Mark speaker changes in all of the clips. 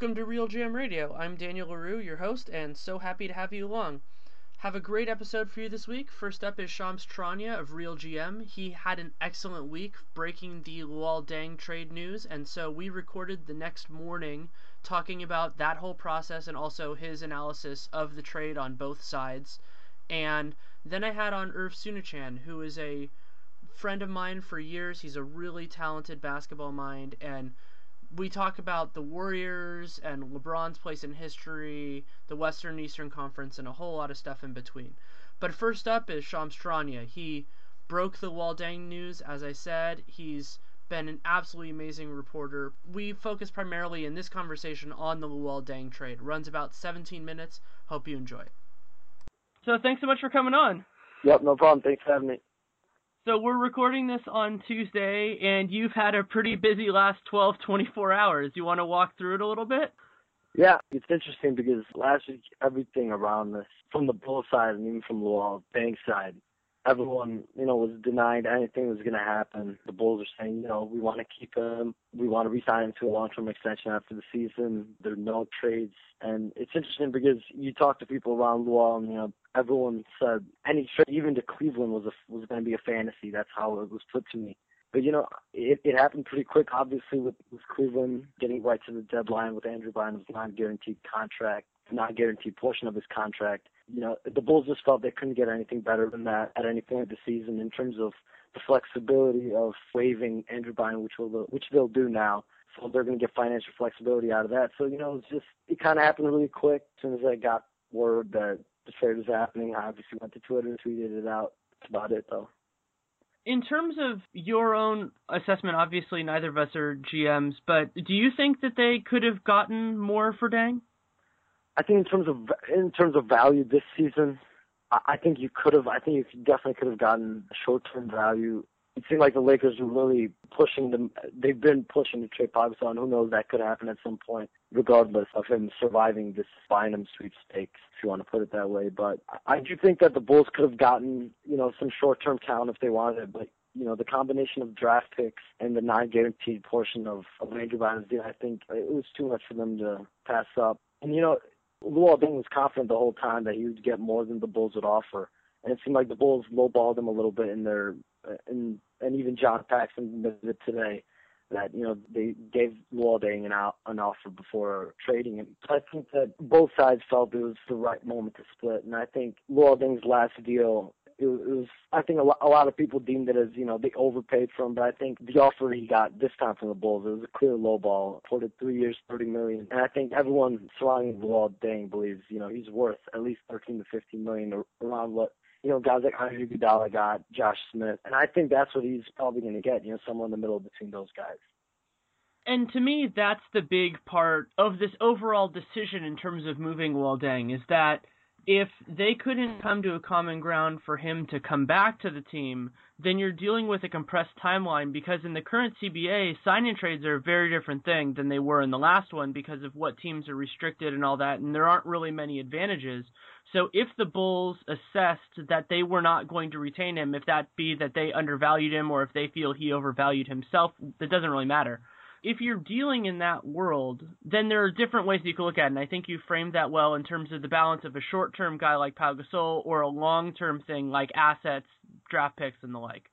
Speaker 1: Welcome to Real GM Radio. I'm Daniel Leroux, your host, and so happy to have you along. Have a great episode for you this week. First up is Shams Charania of Real GM. He had an excellent week breaking the Luol Deng trade news, and so we recorded the next morning talking about that whole process and also his analysis of the trade on both sides. And then I had on Irv Soonachan, who is a friend of mine for years. He's a really talented basketball mind, and we talk about the Warriors and LeBron's place in history, the Western Eastern Conference, and a whole lot of stuff in between. But first up is Shams Charania. He broke the Luol Deng news, as I said. He's been an absolutely amazing reporter. We focus primarily in this conversation on the Luol Deng trade. It runs about 17 minutes. Hope you enjoy. So thanks so much for coming on.
Speaker 2: Yep, no problem. Thanks for having me.
Speaker 1: So we're recording this on Tuesday, and you've had a pretty busy last 12, 24 hours. You want to walk through it a little bit?
Speaker 2: Yeah, it's interesting because last week everything around this, from the Bull side and even from Luol bank side, everyone, you know, was denied anything was going to happen. The Bulls are saying, you know, we want to keep him. We want to re-sign him to a long-term extension after the season. There are no trades. And it's interesting because you talk to people around Luol and, you know, everyone said any trade, even to Cleveland, was a, was going to be a fantasy. That's how it was put to me. But you know, it, it happened pretty quick. Obviously, with, with Cleveland getting right to the deadline with Andrew Bynum's non-guaranteed contract, non-guaranteed portion of his contract. You know, the Bulls just felt they couldn't get anything better than that at any point of the season in terms of the flexibility of waiving Andrew Bynum, which will which they'll do now. So they're going to get financial flexibility out of that. So you know, it's just it kind of happened really quick. As soon as I got word that the trade was happening, I obviously went to Twitter and tweeted it out. That's about it, though
Speaker 1: in terms of your own assessment, obviously neither of us are GMs, but do you think that they could have gotten more for Deng?
Speaker 2: I think in terms of in terms of value this season, I think you could have. I think you definitely could have gotten short term value. It seemed like the Lakers were really pushing them. They've been pushing to trade Pau Gasol. Who knows? That could happen at some point, regardless of him surviving this Bynum sweepstakes, if you want to put it that way. But I do think that the Bulls could have gotten, you know, some short term talent if they wanted. But you know, the combination of draft picks and the non-guaranteed portion of, of Andrew Bynum's deal, I think it was too much for them to pass up. And, you know, Luol Deng was confident the whole time that he would get more than the Bulls would offer, and it seemed like the Bulls lowballed him a little bit in their, Uh, and and even John Paxson admitted it today that you know they gave Luol an, out, an offer before trading him. I think that both sides felt it was the right moment to split, and I think Luol last deal it was, I think a lot, a lot of people deemed it as you know they overpaid for him, but I think the offer he got this time from the Bulls it was a clear low ball. The three years, thirty million, and I think everyone surrounding Luol Deng believes you know he's worth at least thirteen to fifteen million around what you know, guys like Andre Iguodala got, Josh Smith, and I think that's what he's probably going to get. You know, somewhere in the middle between those guys.
Speaker 1: And to me, that's the big part of this overall decision in terms of moving Luol Deng is that if they couldn't come to a common ground for him to come back to the team, then you're dealing with a compressed timeline because in the current CBA, sign and trades are a very different thing than they were in the last one because of what teams are restricted and all that, and there aren't really many advantages. So if the Bulls assessed that they were not going to retain him, if that be that they undervalued him or if they feel he overvalued himself, that doesn't really matter if you're dealing in that world, then there are different ways that you can look at it. And I think you framed that well in terms of the balance of a short term guy like Pau Gasol or a long term thing like assets, draft picks, and the like.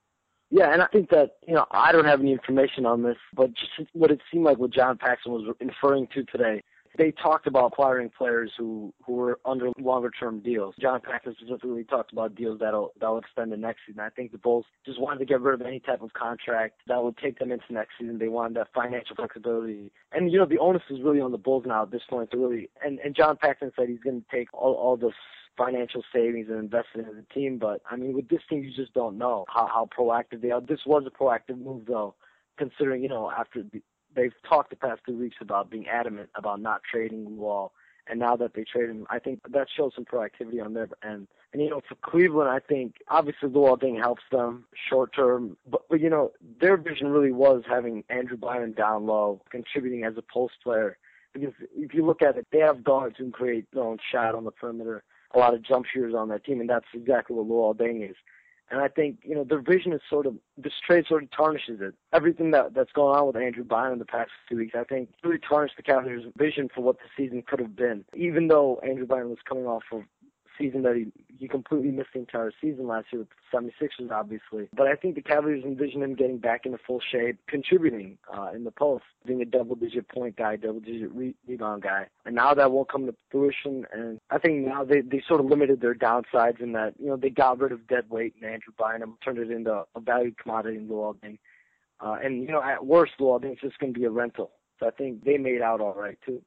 Speaker 2: Yeah, and I think that, you know, I don't have any information on this, but just what it seemed like what John Paxson was inferring to today they talked about acquiring players who who were under longer term deals. John Paxson specifically talked about deals that'll that'll extend the next season. I think the Bulls just wanted to get rid of any type of contract that would take them into next season. They wanted that financial flexibility, and you know the onus is really on the Bulls now at this point to really. And and John Paxson said he's going to take all all the financial savings and invest it in the team. But I mean, with this team, you just don't know how how proactive they are. This was a proactive move though considering, you know, after the, they've talked the past two weeks about being adamant about not trading Luol. And now that they trade him, I think that shows some proactivity on their end. And you know, for Cleveland, I think obviously the Luol thing helps them short term, but, but you know, their vision really was having Andrew Bynum down low, contributing as a post player. Because if you look at it, they have guards who can create their own shot on the perimeter, a lot of jump shooters on that team, and that's exactly what Luol Deng is. And I think, you know, their vision is sort of, this trade sort of tarnishes it. Everything that, that's going on with Andrew Bynum in the past few weeks, I think, really tarnished the Cavaliers' vision for what the season could have been. Even though Andrew Bynum was coming off of season that he he completely missed the entire season last year with the 76ers, obviously. But I think the Cavaliers envision him getting back into full shape, contributing uh, in the post, being a double-digit point guy, double-digit re- rebound guy. And now that won't come to fruition. And I think now they they sort of limited their downsides in that you know they got rid of dead weight and Andrew Bynum, turned it into a valued commodity in Luol Deng. Uh, and you know at worst, Luol Deng is just going to be a rental. So I think they made out all right too.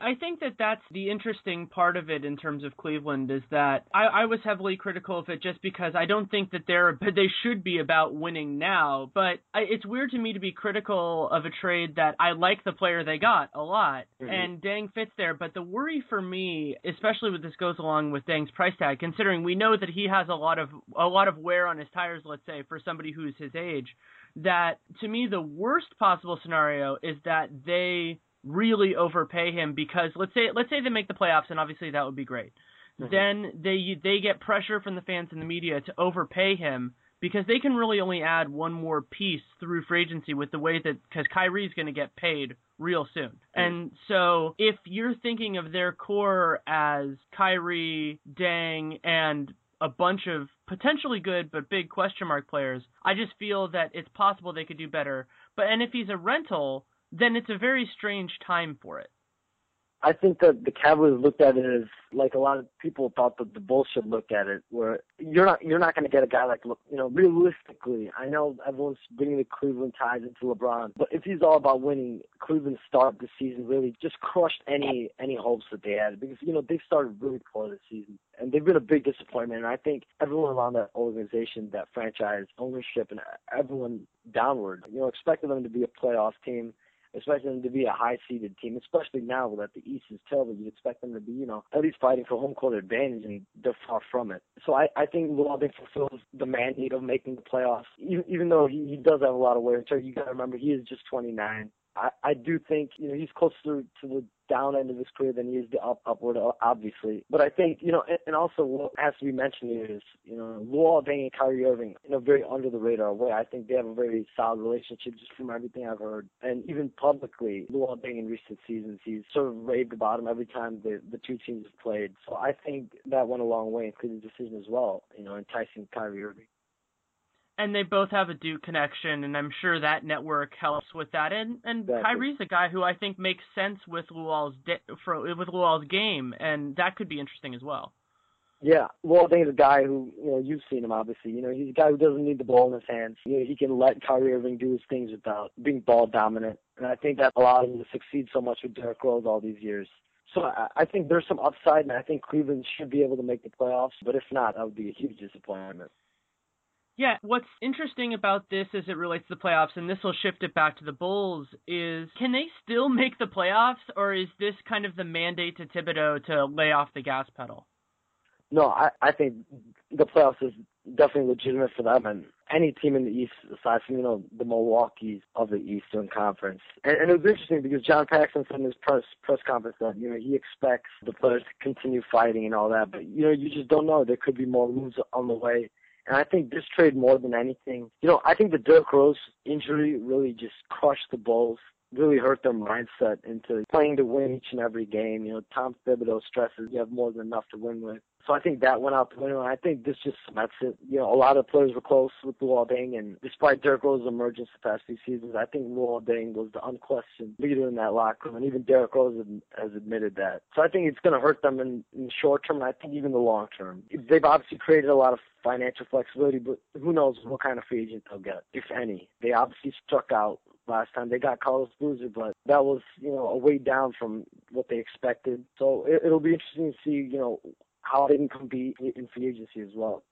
Speaker 1: I think that that's the interesting part of it in terms of Cleveland is that I, I was heavily critical of it just because I don't think that they're they should be about winning now. But I, it's weird to me to be critical of a trade that I like the player they got a lot mm-hmm. and Deng fits there. But the worry for me, especially with this goes along with Deng's price tag, considering we know that he has a lot of a lot of wear on his tires, let's say for somebody who's his age. That to me the worst possible scenario is that they really overpay him because let's say let's say they make the playoffs and obviously that would be great. Mm-hmm. Then they they get pressure from the fans and the media to overpay him because they can really only add one more piece through free agency with the way that because Kyrie's going to get paid real soon. Mm-hmm. And so if you're thinking of their core as Kyrie, Deng, and a bunch of potentially good but big question mark players, I just feel that it's possible they could do better. But and if he's a rental, then it's a very strange time for it.
Speaker 2: I think that the Cavaliers looked at it as like a lot of people thought that the Bulls should look at it, where you're not you're not going to get a guy like you know realistically. I know everyone's bringing the Cleveland ties into LeBron, but if he's all about winning, Cleveland start the season really just crushed any any hopes that they had because you know they started really poor this season and they've been a big disappointment. And I think everyone around that organization, that franchise, ownership, and everyone downward, you know, expected them to be a playoff team expect them to be a high seeded team, especially now that the East is terrible. You'd expect them to be, you know, at least fighting for home court advantage, and they're far from it. So I, I think Luol fulfills the mandate of making the playoffs, even, even though he, he does have a lot of wear and tear. You got to remember he is just 29. I, I do think you know he's closer to the down end of his career than he is the up upward, obviously. But I think you know, and, and also what has to be mentioned here is you know, Luol Deng and Kyrie Irving in a very under the radar way. I think they have a very solid relationship just from everything I've heard, and even publicly, Luol Deng in recent seasons he's sort of raved about him every time the the two teams have played. So I think that went a long way in Cleveland's decision as well. You know, enticing Kyrie Irving
Speaker 1: and they both have a Duke connection, and I'm sure that network helps with that. And and exactly. Kyrie's a guy who I think makes sense with Luol's de- for, with Luol's game, and that could be interesting as well.
Speaker 2: Yeah, well, I think he's a guy who, you know, you've seen him obviously. You know, he's a guy who doesn't need the ball in his hands. You know, he can let Kyrie Irving do his things without being ball dominant, and I think that allowed him to succeed so much with Derrick Rose all these years. So I, I think there's some upside, and I think Cleveland should be able to make the playoffs. But if not, that would be a huge disappointment.
Speaker 1: Yeah, what's interesting about this as it relates to the playoffs, and this will shift it back to the Bulls, is can they still make the playoffs, or is this kind of the mandate to Thibodeau to lay off the gas pedal?
Speaker 2: No, I, I think the playoffs is definitely legitimate for them and any team in the East aside from, you know, the Milwaukee's of the Eastern Conference. And, and it was interesting because John Paxson said in his press press conference that, you know, he expects the players to continue fighting and all that. But, you know, you just don't know. There could be more moves on the way. And I think this trade more than anything, you know, I think the Derrick Rose injury really just crushed the Bulls really hurt their mindset into playing to win each and every game. You know, Tom Thibodeau stresses you have more than enough to win with. So I think that went out the window. I think this just cements it. You know, a lot of players were close with Luol Deng, and despite Derrick Rose's emergence the past few seasons, I think Luol Deng was the unquestioned leader in that locker room, and even Derrick Rose has admitted that. So I think it's going to hurt them in, in the short term, and I think even the long term. They've obviously created a lot of financial flexibility, but who knows what kind of free agent they'll get, if any. They obviously struck out last time. They got Carlos Boozer, but that was, you know, a way down from what they expected. So it, it'll be interesting to see, you know, how they can compete in free agency as well.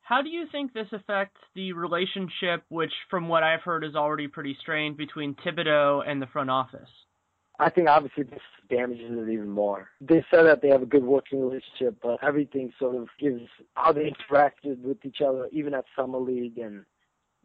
Speaker 1: How do you think this affects the relationship, which, from what I've heard, is already pretty strained between Thibodeau and the front office?
Speaker 2: I think obviously this damages it even more. They said that they have a good working relationship, but everything sort of gives how they interacted with each other, even at summer league and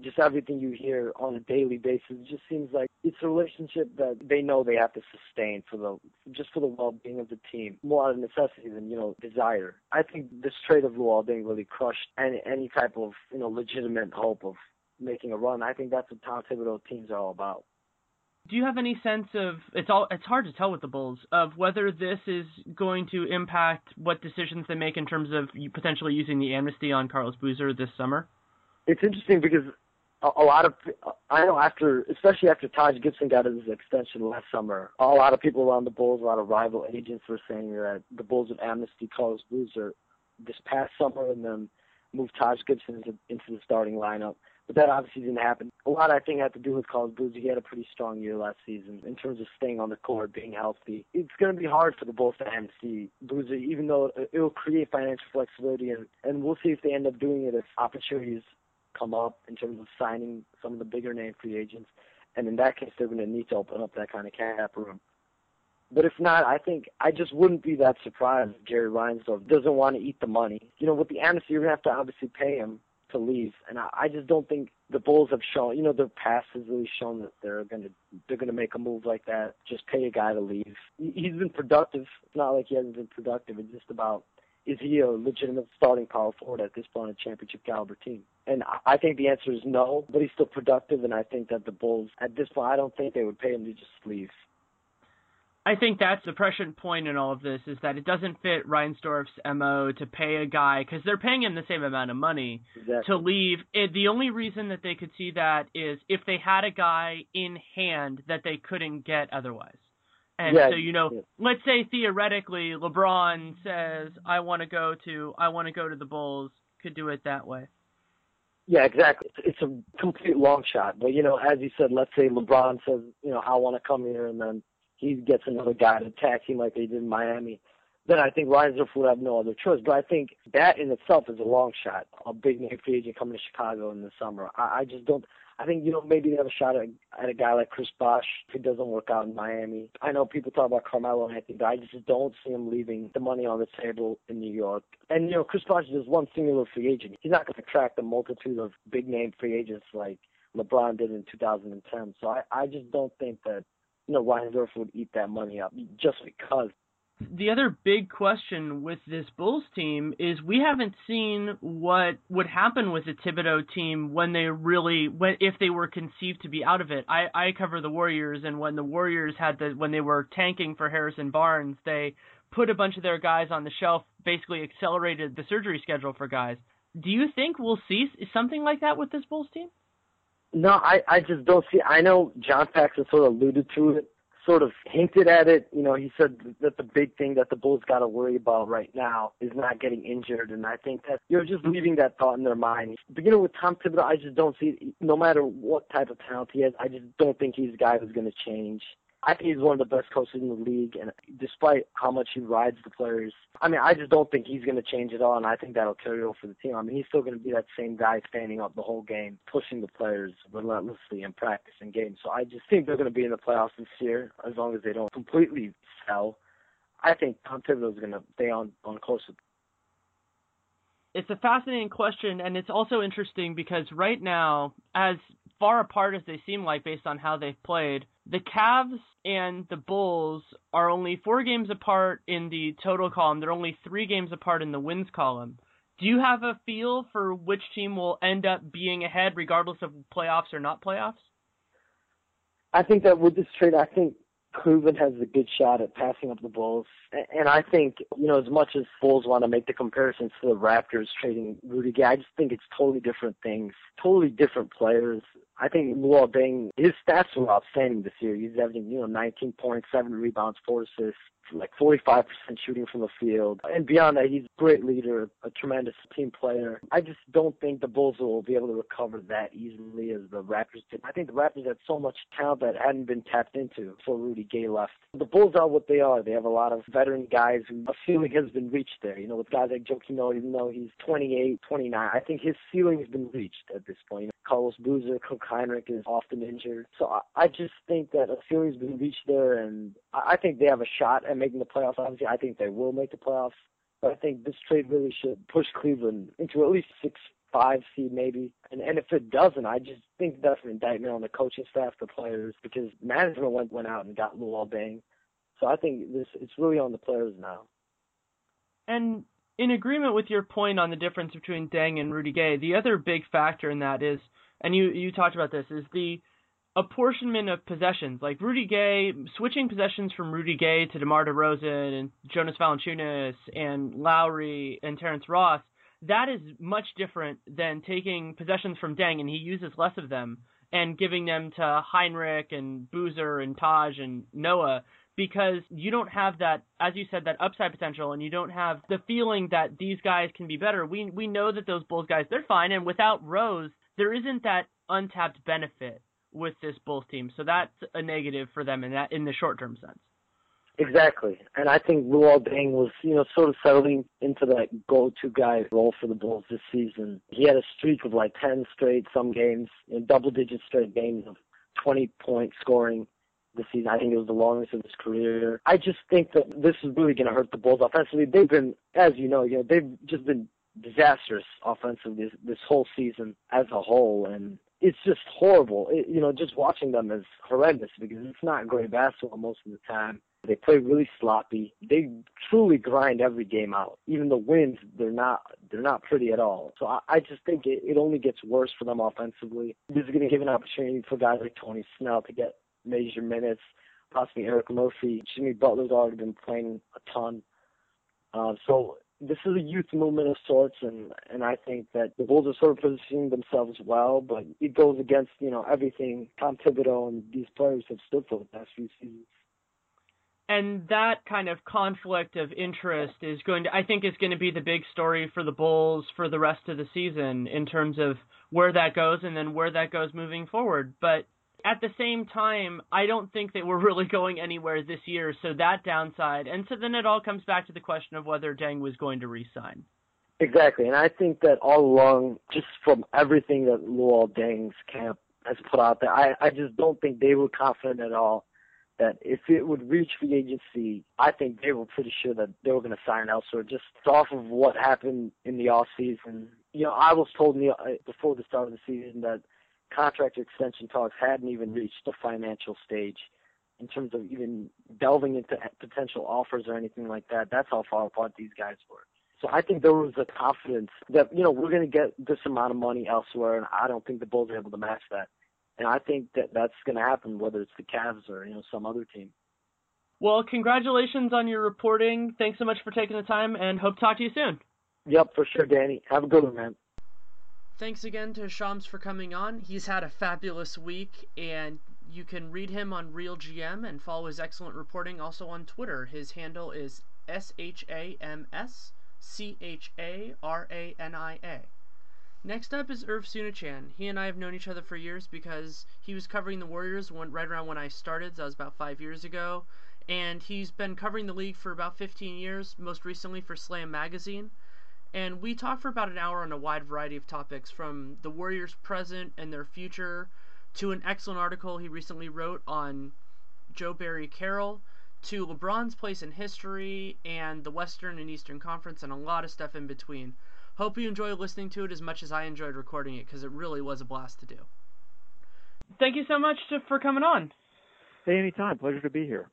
Speaker 2: just everything you hear on a daily basis it just seems like it's a relationship that they know they have to sustain for the just for the well-being of the team more out of necessity than you know desire. I think this trade of Luol Deng really crushed any any type of you know legitimate hope of making a run. I think that's what Tom Thibodeau teams are all about.
Speaker 1: Do you have any sense of it's all it's hard to tell with the Bulls of whether this is going to impact what decisions they make in terms of potentially using the amnesty on Carlos Boozer this summer?
Speaker 2: It's interesting because a, lot of I know after, especially after Taj Gibson got his extension last summer, a lot of people around the Bulls, a lot of rival agents were saying that the Bulls would amnesty Carlos Boozer this past summer and then move Taj Gibson into, into the starting lineup. But that obviously didn't happen. A lot, I think, had to do with Carlos Boozer. He had a pretty strong year last season in terms of staying on the court, being healthy. It's going to be hard for the Bulls to amnesty Boozer, even though it will create financial flexibility, and, and we'll see if they end up doing it if opportunities come up in terms of signing some of the bigger name free agents. And in that case, they're going to need to open up that kind of cap room. But if not, I think I just wouldn't be that surprised if Jerry Reinsdorf doesn't want to eat the money. You know, with the amnesty, you're going to have to obviously pay him to leave, and I, I just don't think the Bulls have shown. You know, their past has really shown that they're going to they're going to make a move like that. Just pay a guy to leave. He, he's been productive. It's not like he hasn't been productive. It's just about is he a legitimate starting power forward at this point on a championship caliber team? And I think the answer is no, but he's still productive, and I think that the Bulls, at this point, I don't think they would pay him to just leave.
Speaker 1: I think that's the prescient point in all of this is that it doesn't fit Reinsdorf's mo to pay a guy because they're paying him the same amount of money
Speaker 2: exactly.
Speaker 1: to leave. It, the only reason that they could see that is if they had a guy in hand that they couldn't get otherwise. And
Speaker 2: yeah,
Speaker 1: so you know,
Speaker 2: yeah.
Speaker 1: let's say theoretically LeBron says I want to go to I want to go to the Bulls, could do it that way.
Speaker 2: Yeah, exactly. It's a complete long shot, but you know, as you said, let's say LeBron says, you know, I want to come here, and then he gets another guy to tag him like they did in Miami. Then I think Reinsdorf would have no other choice. But I think that in itself is a long shot. A big name free agent coming to Chicago in the summer. I, I just don't. I think you know maybe they have a shot at, at a guy like Chris Bosh if it doesn't work out in Miami. I know people talk about Carmelo Anthony, but I just don't see him leaving the money on the table in New York. And you know Chris Bosh is just one singular free agent. He's not going to attract a multitude of big name free agents like LeBron did in 2010. So I I just don't think that you know Reinsdorf would eat that money up just because
Speaker 1: the other big question with this Bulls team is we haven't seen what would happen with the Thibodeau team when they really when if they were conceived to be out of it. I I cover the Warriors and when the Warriors had the when they were tanking for Harrison Barnes, they put a bunch of their guys on the shelf, basically accelerated the surgery schedule for guys. Do you think we'll see something like that with this Bulls team?
Speaker 2: No, I I just don't see. I know John Paxson sort of alluded to it sort of hinted at it. You know, he said that the big thing that the Bulls got to worry about right now is not getting injured, and I think that you're just leaving that thought in their mind. Beginning with Tom Thibodeau, I just don't see, no matter what type of talent he has, I just don't think he's a guy who's going to change. I think he's one of the best coaches in the league, and despite how much he rides the players, I mean, I just don't think he's going to change at all, and I think that'll carry over for the team. I mean, he's still going to be that same guy standing up the whole game, pushing the players relentlessly in practice and games. So I just think they're going to be in the playoffs this year, as long as they don't completely sell. I think Tom Thibodeau is going to stay on on course
Speaker 1: it's a fascinating question, and it's also interesting because right now, as far apart as they seem like based on how they've played, the Cavs and the Bulls are only four games apart in the total column. They're only three games apart in the wins column. Do you have a feel for which team will end up being ahead, regardless of playoffs or not playoffs?
Speaker 2: I think that with this trade, I think Cleveland has a good shot at passing up the Bulls. And I think, you know, as much as Bulls want to make the comparisons to the Raptors trading Rudy Gay, I just think it's totally different things, totally different players. I think Luol Deng, his stats were outstanding this year. He's averaging, you know, 19 points, 7 rebounds, 4 assists, like 45% shooting from the field. And beyond that, he's a great leader, a tremendous team player. I just don't think the Bulls will be able to recover that easily as the Raptors did. I think the Raptors had so much talent that hadn't been tapped into before Rudy Gay left. The Bulls are what they are. They have a lot of veteran guys who a ceiling has been reached there. You know, with guys like Noah, even though he's 28, 29, I think his ceiling has been reached at this point. Carlos Boozer, Hinrich is often injured. So I, I just think that a ceiling's been reached there, and I, I think they have a shot at making the playoffs. Obviously, I think they will make the playoffs. But I think this trade really should push Cleveland into at least six five seed maybe. And and if it doesn't, I just think that's an indictment on the coaching staff, the players, because management went went out and got Luol Deng. So I think this it's really on the players now.
Speaker 1: And in agreement with your point on the difference between Deng and Rudy Gay, the other big factor in that is, and you you talked about this, is the apportionment of possessions. Like Rudy Gay, switching possessions from Rudy Gay to DeMar DeRozan and Jonas Valanciunas and Lowry and Terrence Ross, that is much different than taking possessions from Deng, and he uses less of them, and giving them to Hinrich and Boozer and Taj and Noah because you don't have that, as you said, that upside potential, and you don't have the feeling that these guys can be better. We we know that those Bulls guys they're fine, and without Rose, there isn't that untapped benefit with this Bulls team. So that's a negative for them in that in the short term sense.
Speaker 2: Exactly, and I think Luol Deng was, you know, sort of settling into that go-to guy role for the Bulls this season. He had a streak of like 10 straight, some games, you know, double-digit straight games of 20-point scoring this season. I think it was the longest of his career. I just think that this is really going to hurt the Bulls offensively. They've been, as you know, you know, they've just been disastrous offensively this, this whole season as a whole, and it's just horrible. It, you know, just watching them is horrendous because it's not great basketball most of the time. They play really sloppy. They truly grind every game out. Even the wins, they're not they're not pretty at all. So I, I just think it, it only gets worse for them offensively. This is going to give an opportunity for guys like Tony Snell to get major minutes. Possibly Erik Murphy. Jimmy Butler's already been playing a ton. Uh, so this is a youth movement of sorts, and and I think that the Bulls are sort of positioning themselves well, but it goes against you know everything Tom Thibodeau and these players have stood for the past few seasons.
Speaker 1: And that kind of conflict of interest is going to, I think, is going to be the big story for the Bulls for the rest of the season in terms of where that goes and then where that goes moving forward. But at the same time, I don't think that we're really going anywhere this year, so that downside. And so then it all comes back to the question of whether Deng was going to resign.
Speaker 2: Exactly, and I think that all along, just from everything that Luol Deng's camp has put out there, I, I just don't think they were confident at all that if it would reach the agency, I think they were pretty sure that they were going to sign elsewhere. Just off of what happened in the off season, you know, I was told in the, uh, before the start of the season that contract extension talks hadn't even reached the financial stage in terms of even delving into potential offers or anything like that. That's how far apart these guys were. So I think there was a confidence that, you know, we're going to get this amount of money elsewhere, and I don't think the Bulls are able to match that. And I think that that's going to happen, whether it's the Cavs or, you know, some other team.
Speaker 1: Well, congratulations on your reporting. Thanks so much for taking the time, and hope to talk to you soon.
Speaker 2: Yep, for sure, Danny. Have a good one, man.
Speaker 1: Thanks again to Shams for coming on. He's had a fabulous week, and you can read him on Real GM and follow his excellent reporting also on Twitter. His handle is S H A M S C H A R A N I A. Next up is Irv Soonachan. He and I have known each other for years because he was covering the Warriors when, right around when I started. That was about five years ago. And he's been covering the league for about 15 years, most recently for Slam Magazine. And we talked for about an hour on a wide variety of topics from the Warriors' present and their future to an excellent article he recently wrote on Joe Barry Carroll to LeBron's place in history and the Western and Eastern Conference and a lot of stuff in between. Hope you enjoy listening to it as much as I enjoyed recording it because it really was a blast to do. Thank you so much to, for coming on.
Speaker 3: Hey, anytime. Pleasure to be here.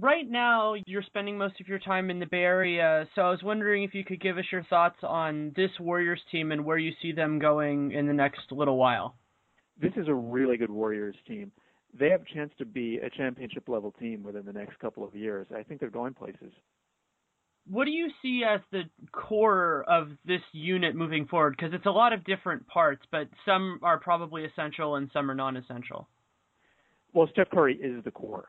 Speaker 1: Right now, you're spending most of your time in the Bay Area, so I was wondering if you could give us your thoughts on this Warriors team and where you see them going in the next little while.
Speaker 3: This is a really good Warriors team. They have a chance to be a championship level team within the next couple of years. I think they're going places.
Speaker 1: What do you see as the core of this unit moving forward? Because it's a lot of different parts, but some are probably essential and some are non essential.
Speaker 3: Well, Steph Curry is the core.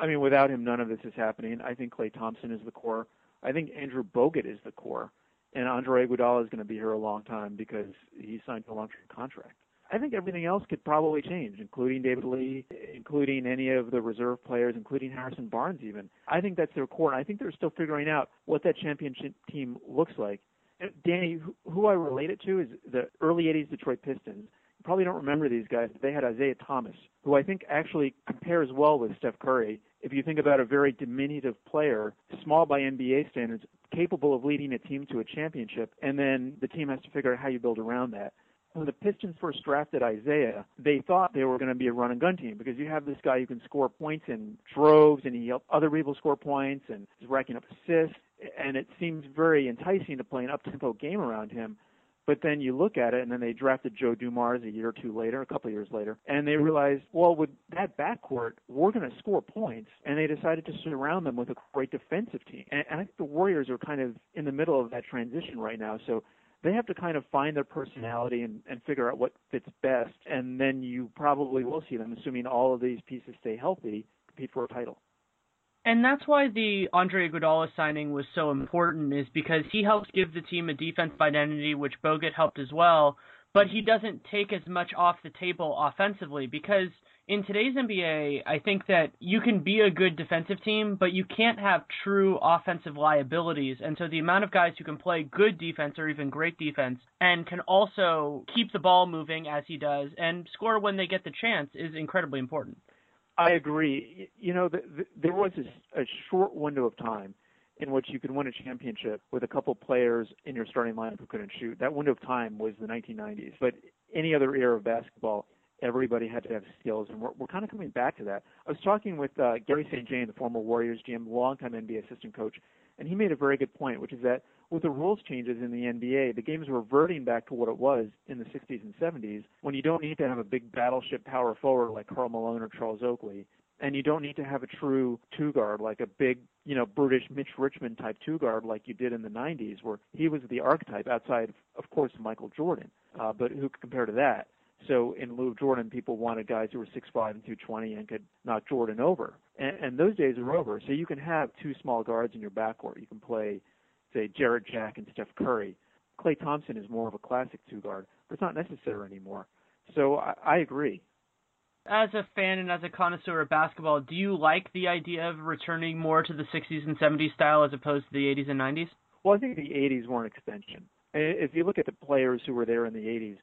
Speaker 3: I mean, without him, none of this is happening. I think Klay Thompson is the core. I think Andrew Bogut is the core, and Andre Iguodala is going to be here a long time because he signed a long-term contract. I think everything else could probably change, including David Lee, including any of the reserve players, including Harrison Barnes even. I think that's their core, and I think they're still figuring out what that championship team looks like. And Danny, who I relate it to is the early 80s Detroit Pistons You probably don't remember these guys. They had Isiah Thomas, who I think actually compares well with Steph Curry. If you think about a very diminutive player, small by NBA standards, capable of leading a team to a championship, and then the team has to figure out how you build around that. When the Pistons first drafted Isiah, they thought they were going to be a run and gun team because you have this guy who can score points in droves and he helps other people score points and is racking up assists. And it seems very enticing to play an up tempo game around him. But then you look at it, and then they drafted Joe Dumars a year or two later, a couple of years later, and they mm-hmm. realized, well, with that backcourt, we're going to score points, and they decided to surround them with a great defensive team. And, and I think the Warriors are kind of in the middle of that transition right now. So they have to kind of find their personality and, and figure out what fits best, and then you probably will see them, assuming all of these pieces stay healthy, compete for a title.
Speaker 1: And that's why the Andre Iguodala signing was so important, is because he helps give the team a defensive identity, which Bogut helped as well. But he doesn't take as much off the table offensively because in today's NBA, I think that you can be a good defensive team, but you can't have true offensive liabilities. And so the amount of guys who can play good defense or even great defense and can also keep the ball moving as he does and score when they get the chance is incredibly important.
Speaker 3: I agree. You know, the, the, there was a, a short window of time in which you could win a championship with a couple players in your starting lineup who couldn't shoot. That window of time was the 1990s. But any other era of basketball, everybody had to have skills, and we're, we're kind of coming back to that. I was talking with uh, Garry St. Jean, the former Warriors GM, longtime NBA assistant coach, and he made a very good point, which is that with the rules changes in the NBA, the game is reverting back to what it was in the 60s and 70s when you don't need to have a big battleship power forward like Karl Malone or Charles Oakley. And you don't need to have a true two guard like a big, you know, brutish Mitch Richmond type two guard like you did in the 90s, where he was the archetype outside, of course, Michael Jordan. Uh, but who could compare to that? So in lieu of Jordan, people wanted guys who were 6'5 and 220 and could knock Jordan over. And, and those days are over. So you can have two small guards in your backcourt. You can play say Jarrett Jack and Steph Curry. Klay Thompson is more of a classic two guard, but it's not necessary anymore. So I, I agree.
Speaker 1: As a fan and as a connoisseur of basketball, do you like the idea of returning more to the 60s and 70s style as opposed to the 80s and 90s?
Speaker 3: Well, I think the 80s were an extension. If you look at the players who were there in the 80s,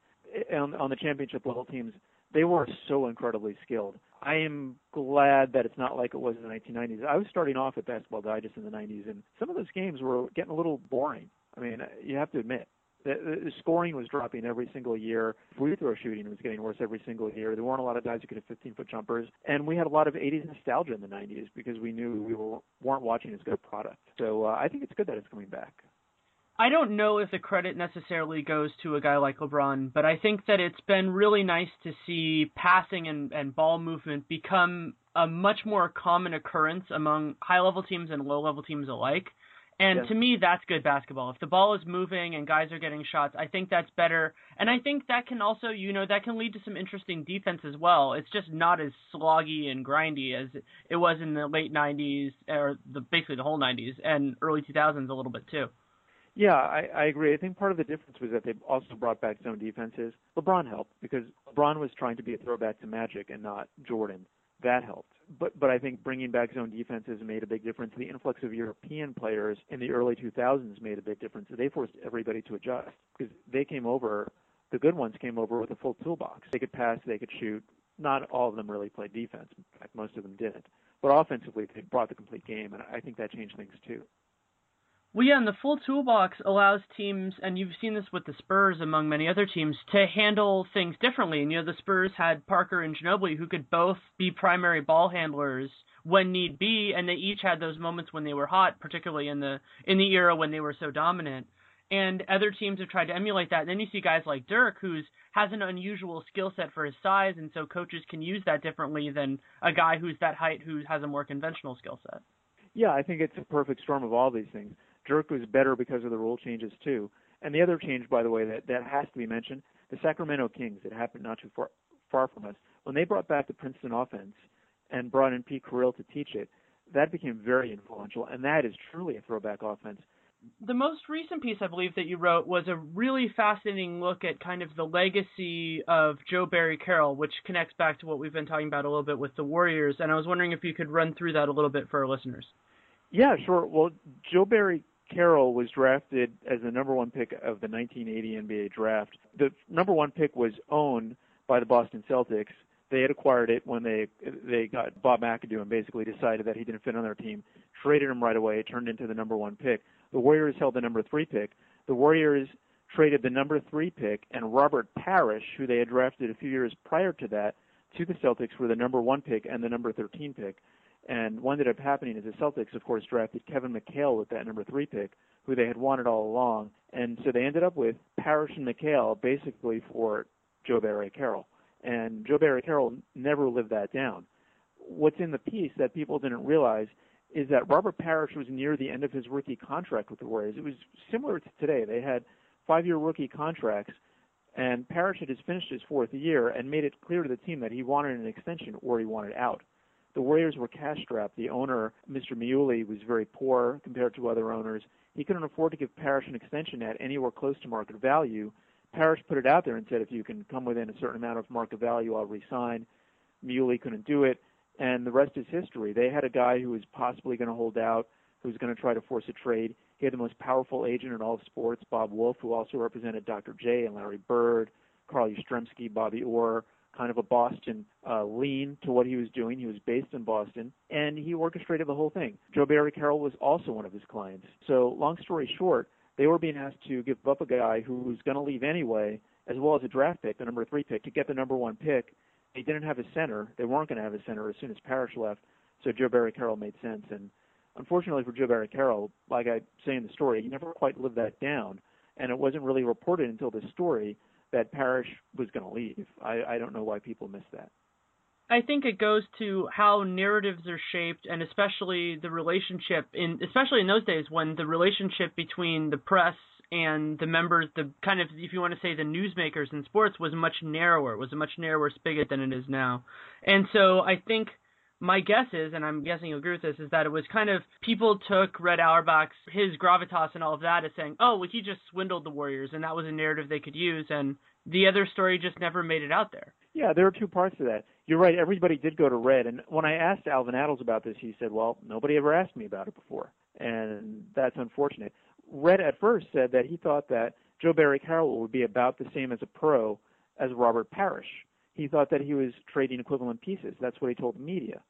Speaker 3: on, on the championship level teams, they were so incredibly skilled. I am glad that it's not like it was in the 1990s. I was starting off at Basketball Digest in the 90s, and some of those games were getting a little boring. I mean, you have to admit. The, the scoring was dropping every single year. Free throw shooting was getting worse every single year. There weren't a lot of guys who could hit 15 foot jumpers, and we had a lot of 80s nostalgia in the 90s because we knew we were, weren't watching as good a product. So uh, I think it's good that it's coming back.
Speaker 1: I don't know if the credit necessarily goes to a guy like LeBron, but I think that it's been really nice to see passing and, and ball movement become a much more common occurrence among high level teams and low level teams alike. And
Speaker 2: Yeah.
Speaker 1: to me, that's good basketball. If the ball is moving and guys are getting shots, I think that's better. And I think that can also, you know, that can lead to some interesting defense as well. It's just not as sloggy and grindy as it was in the late 90s, or the basically the whole 90s and early 2000s a little bit too.
Speaker 3: Yeah, I, I agree. I think part of the difference was that they also brought back zone defenses. LeBron helped because LeBron was trying to be a throwback to Magic and not Jordan. That helped. But but I think bringing back zone defenses made a big difference. The influx of European players in the early 2000s made a big difference. They forced everybody to adjust because they came over. The good ones came over with a full toolbox. They could pass, they could shoot. Not all of them really played defense. In fact, most of them didn't. But offensively, they brought the complete game, and I think that changed things too.
Speaker 1: Well, yeah, and the full toolbox allows teams, and you've seen this with the Spurs among many other teams, to handle things differently. And you know, the Spurs had Parker and Ginobili who could both be primary ball handlers when need be, and they each had those moments when they were hot, particularly in the in the era when they were so dominant. And other teams have tried to emulate that. And then you see guys like Dirk, who's has an unusual skill set for his size, and so coaches can use that differently than a guy who's that height who has a more conventional skill set.
Speaker 3: Yeah, I think it's a perfect storm of all these things. Dirk was better because of the rule changes too. And the other change, by the way, that that has to be mentioned: the Sacramento Kings. It happened not too far far from us when they brought back the Princeton offense and brought in Pete Carril to teach it. That became very influential, and that is truly a throwback offense.
Speaker 1: The most recent piece I believe that you wrote was a really fascinating look at kind of the legacy of Joe Barry Carroll, which connects back to what we've been talking about a little bit with the Warriors. And I was wondering if you could run through that a little bit for our listeners.
Speaker 3: Yeah, sure. Well, Joe Barry Carroll was drafted as the number one pick of the 1980 NBA draft. The number one pick was owned by the Boston Celtics. They had acquired it when they they got Bob McAdoo and basically decided that he didn't fit on their team. Traded him right away. Turned into the number one pick. The Warriors held the number three pick. The Warriors traded the number three pick and Robert Parish, who they had drafted a few years prior to that, to the Celtics for the number one pick and the number 13 pick. And what ended up happening is the Celtics, of course, drafted Kevin McHale with that number three pick, who they had wanted all along. And so they ended up with Parish and McHale basically for Joe Barry Carroll. And Joe Barry Carroll never lived that down. What's in the piece that people didn't realize is that Robert Parish was near the end of his rookie contract with the Warriors. It was similar to today. They had five-year rookie contracts, and Parish had just finished his fourth year and made it clear to the team that he wanted an extension or he wanted out. The Warriors were cash-strapped. The owner, Mr. Mieuli, was very poor compared to other owners. He couldn't afford to give Parish an extension at anywhere close to market value. Parish put it out there and said, if you can come within a certain amount of market value, I'll resign. Mieuli couldn't do it, and the rest is history. They had a guy who was possibly going to hold out, who was going to try to force a trade. He had the most powerful agent in all of sports, Bob Woolf, who also represented Dr. J and Larry Bird, Carl Yastrzemski, Bobby Orr, kind of a Boston uh, lean to what he was doing. He was based in Boston, and he orchestrated the whole thing. Joe Barry Carroll was also one of his clients. So, long story short, they were being asked to give up a guy who was going to leave anyway, as well as a draft pick, the number three pick, to get the number one pick. They didn't have a center. They weren't going to have a center as soon as Parish left. So Joe Barry Carroll made sense. And unfortunately for Joe Barry Carroll, like I say in the story, he never quite lived that down. And it wasn't really reported until this story that Parish was going to leave. I, I don't know why people missed that.
Speaker 1: I think it goes to how narratives are shaped, and especially the relationship in, especially in those days when the relationship between the press and the members, the kind of, if you want to say, the newsmakers in sports was much narrower, It was a much narrower spigot than it is now. And so I think my guess is, and I'm guessing you'll agree with this, is that it was kind of people took Red Auerbach's his gravitas and all of that as saying, oh, well, he just swindled the Warriors, and that was a narrative they could use, and the other story just never made it out there.
Speaker 3: Yeah, there are two parts to that. You're right. Everybody did go to Red, and when I asked Alvin Attles about this, he said, "Well, nobody ever asked me about it before," and that's unfortunate. Red at first said that he thought that Joe Barry Carroll would be about the same as a pro as Robert Parish. He thought that he was trading equivalent pieces. That's what he told the media.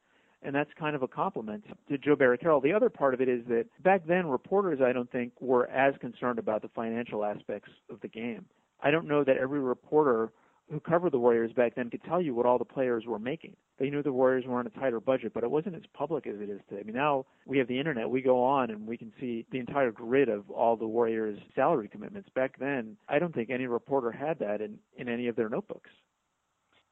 Speaker 3: And that's kind of a compliment to Joe Barry Carroll. The other part of it is that back then, reporters, I don't think, were as concerned about the financial aspects of the game. I don't know that every reporter who covered the Warriors back then could tell you what all the players were making. They knew the Warriors were on a tighter budget, but it wasn't as public as it is today. I mean, now we have the internet. We go on and we can see the entire grid of all the Warriors' salary commitments. Back then, I don't think any reporter had that in, in any of their notebooks.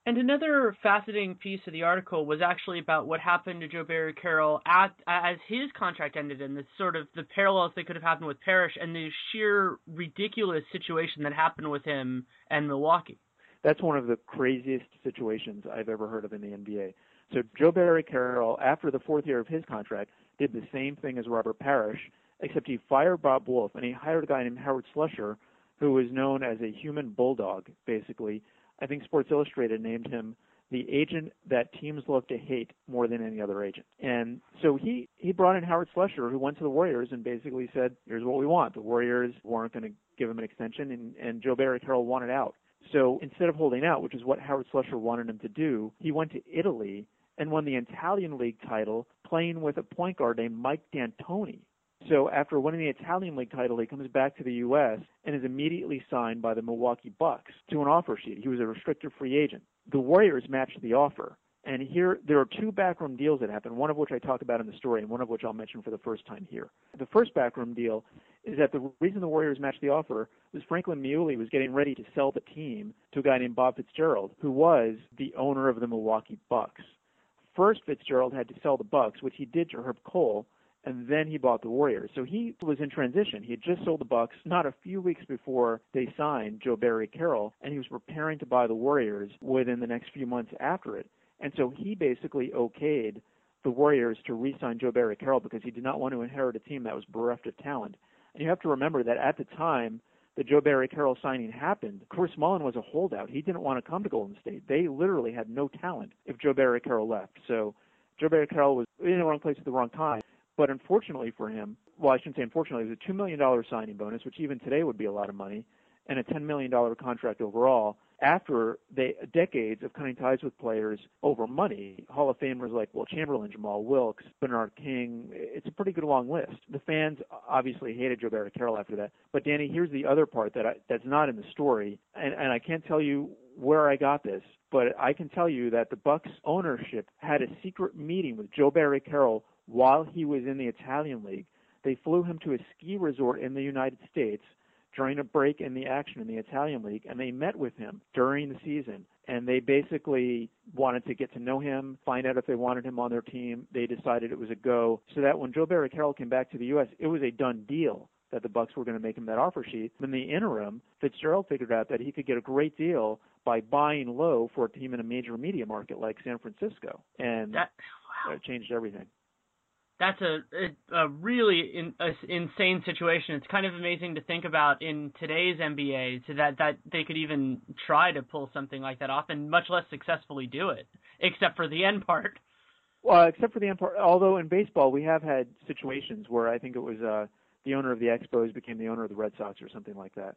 Speaker 1: And another fascinating piece of the article was actually about what happened to Joe Barry Carroll at, as his contract ended, and the sort of the parallels that could have happened with Parish, and the sheer ridiculous situation that happened with him and Milwaukee.
Speaker 3: That's one of the craziest situations I've ever heard of in the NBA. So Joe Barry Carroll, after the fourth year of his contract, did the same thing as Robert Parish, except he fired Bob Woolf and he hired a guy named Howard Slusher, who was known as a human bulldog, basically, I think Sports Illustrated named him the agent that teams love to hate more than any other agent. And so he he brought in Howard Slusher, who went to the Warriors and basically said, "Here's what we want." The Warriors weren't going to give him an extension, and, and Joe Barry Carroll wanted out. So instead of holding out, which is what Howard Slusher wanted him to do, he went to Italy and won the Italian League title, playing with a point guard named Mike D'Antoni, so after winning the Italian League title, he comes back to the U.S. and is immediately signed by the Milwaukee Bucks to an offer sheet. He was a restricted free agent. The Warriors matched the offer. And here, there are two backroom deals that happen, one of which I talk about in the story, and one of which I'll mention for the first time here. The first backroom deal is that the reason the Warriors matched the offer was Franklin Mieuli was getting ready to sell the team to a guy named Bob Fitzgerald, who was the owner of the Milwaukee Bucks. First, Fitzgerald had to sell the Bucks, which he did to Herb Kohl, and then he bought the Warriors. So he was in transition. He had just sold the Bucks not a few weeks before they signed Joe Barry Carroll, and he was preparing to buy the Warriors within the next few months after it. And so he basically okayed the Warriors to re-sign Joe Barry Carroll because he did not want to inherit a team that was bereft of talent. And you have to remember that at the time the Joe Barry Carroll signing happened, Chris Mullin was a holdout. He didn't want to come to Golden State. They literally had no talent if Joe Barry Carroll left. So Joe Barry Carroll was in the wrong place at the wrong time. But unfortunately for him, well, I shouldn't say unfortunately, was a $2 million signing bonus, which even today would be a lot of money, and a $10 million contract overall after they decades of cutting ties with players over money. Hall of Famers like Wilt Chamberlain, Jamal Wilkes, Bernard King. It's a pretty good long list. The fans obviously hated Joe Barry Carroll after that. But Danny, here's the other part that I, that's not in the story, and, and I can't tell you where I got this, but I can tell you that the Bucks ownership had a secret meeting with Joe Barry Carroll while he was in the Italian League. They flew him to a ski resort in the United States during a break in the action in the Italian League, and they met with him during the season. And they basically wanted to get to know him, find out if they wanted him on their team. They decided it was a go, so that when Joe Barry Carroll came back to the U.S., it was a done deal that the Bucks were going to make him that offer sheet. In the interim, Fitzgerald figured out that he could get a great deal by buying low for a team in a major media market like San Francisco, and
Speaker 1: that
Speaker 3: wow. changed everything
Speaker 1: that's a a, really in, a, insane situation. It's kind of amazing to think about in today's NBA, so that that they could even try to pull something like that off, and much less successfully do it, except for the end part.
Speaker 3: Well, except for the end part. Although in baseball, we have had situations where I think it was uh, the owner of the Expos became the owner of the Red Sox or something like that.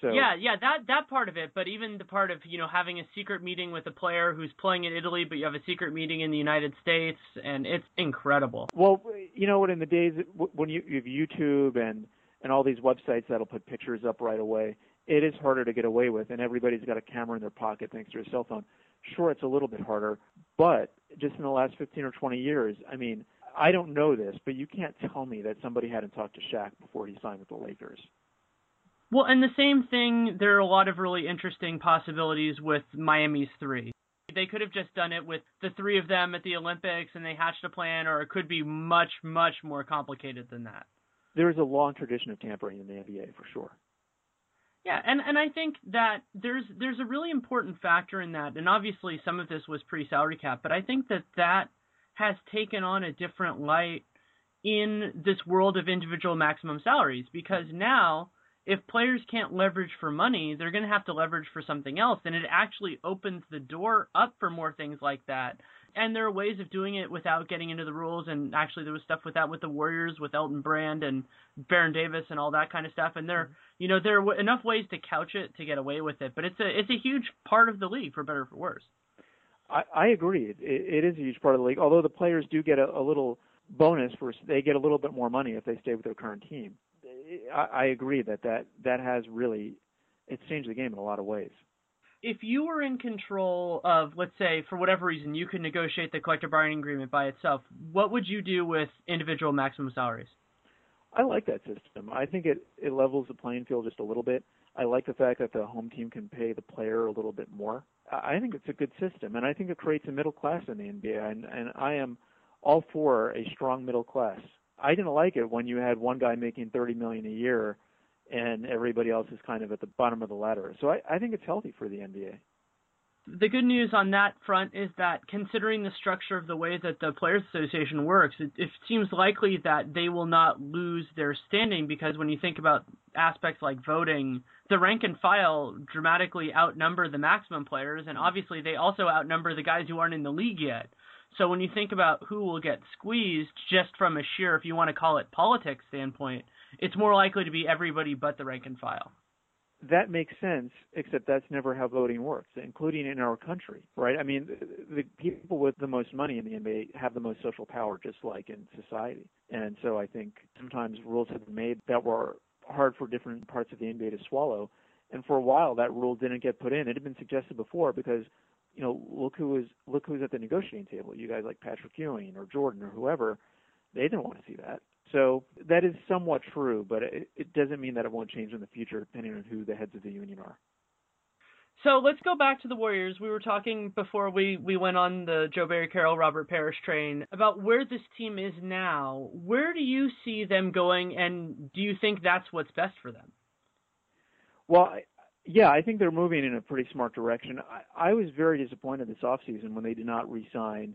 Speaker 3: So
Speaker 1: yeah, yeah, that that part of it, but even the part of you know having a secret meeting with a player who's playing in Italy, but you have a secret meeting in the United States, and it's incredible.
Speaker 3: Well, you know what? In the days when you, you have YouTube and and all these websites that'll put pictures up right away, it is harder to get away with, and everybody's got a camera in their pocket thanks to a cell phone. Sure, it's a little bit harder, but just in the last 15 or 20 years, I mean, I don't know this, but you can't tell me that somebody hadn't talked to Shaq before he signed with the Lakers.
Speaker 1: Well, and the same thing, there are a lot of really interesting possibilities with Miami's three. They could have just done it with the three of them at the Olympics and they hatched a plan, or it could be much, much more complicated than that.
Speaker 3: There is a long tradition of tampering in the NBA for sure.
Speaker 1: Yeah, and and I think that there's there's a really important factor in that, and obviously some of this was pre-salary cap, but I think that that has taken on a different light in this world of individual maximum salaries because now if players can't leverage for money, they're going to have to leverage for something else. And it actually opens the door up for more things like that. And there are ways of doing it without getting into the rules. And actually, there was stuff with that with the Warriors, with Elton Brand and Baron Davis and all that kind of stuff. And there, mm-hmm. you know, there are enough ways to couch it to get away with it. But it's a it's a huge part of the league, for better or for worse.
Speaker 3: I, I agree. It, it is a huge part of the league. Although the players do get a, a little bonus for they get a little bit more money if they stay with their current team. I, I agree that, that that has really it's changed the game in a lot of ways.
Speaker 1: If you were in control of, let's say, for whatever reason, you could negotiate the collective bargaining agreement by itself, what would you do with individual maximum salaries?
Speaker 3: I like that system. I think it, it levels the playing field just a little bit. I like the fact that the home team can pay the player a little bit more. I think it's a good system, and I think it creates a middle class in the NBA, and, and I am all for a strong middle class. I didn't like it when you had one guy making 30 million a year, and everybody else is kind of at the bottom of the ladder. So I, I think it's healthy for the NBA
Speaker 1: the good news on that front is that considering the structure of the way that the Players Association works, it, it, seems likely that they will not lose their standing because when you think about aspects like voting, the rank and file dramatically outnumber the maximum players, and obviously they also outnumber the guys who aren't in the league yet. So when you think about who will get squeezed just from a sheer, if you want to call it politics standpoint, it's more likely to be everybody but the rank and file
Speaker 3: that makes sense, except that's never how voting works, including in our country, right? I mean, the, people with the most money in the NBA have the most social power, just like in society. And so I think sometimes rules have been made that were hard for different parts of the NBA to swallow. And for a while, that rule didn't get put in. It had been suggested before because, you know, look who was look who's at the negotiating table. You guys like Patrick Ewing or Jordan or whoever, they didn't want to see that. So that is somewhat true, but it, it doesn't mean that it won't change in the future depending on who the heads of the union are.
Speaker 1: So let's go back to the Warriors. We were talking before we, we went on the Joe Barry Carroll, Robert Parish train about where this team is now. Where do you see them going, and do you think that's what's best for them?
Speaker 3: Well, yeah, I think they're moving in a pretty smart direction. I, I was very disappointed this offseason when they did not re sign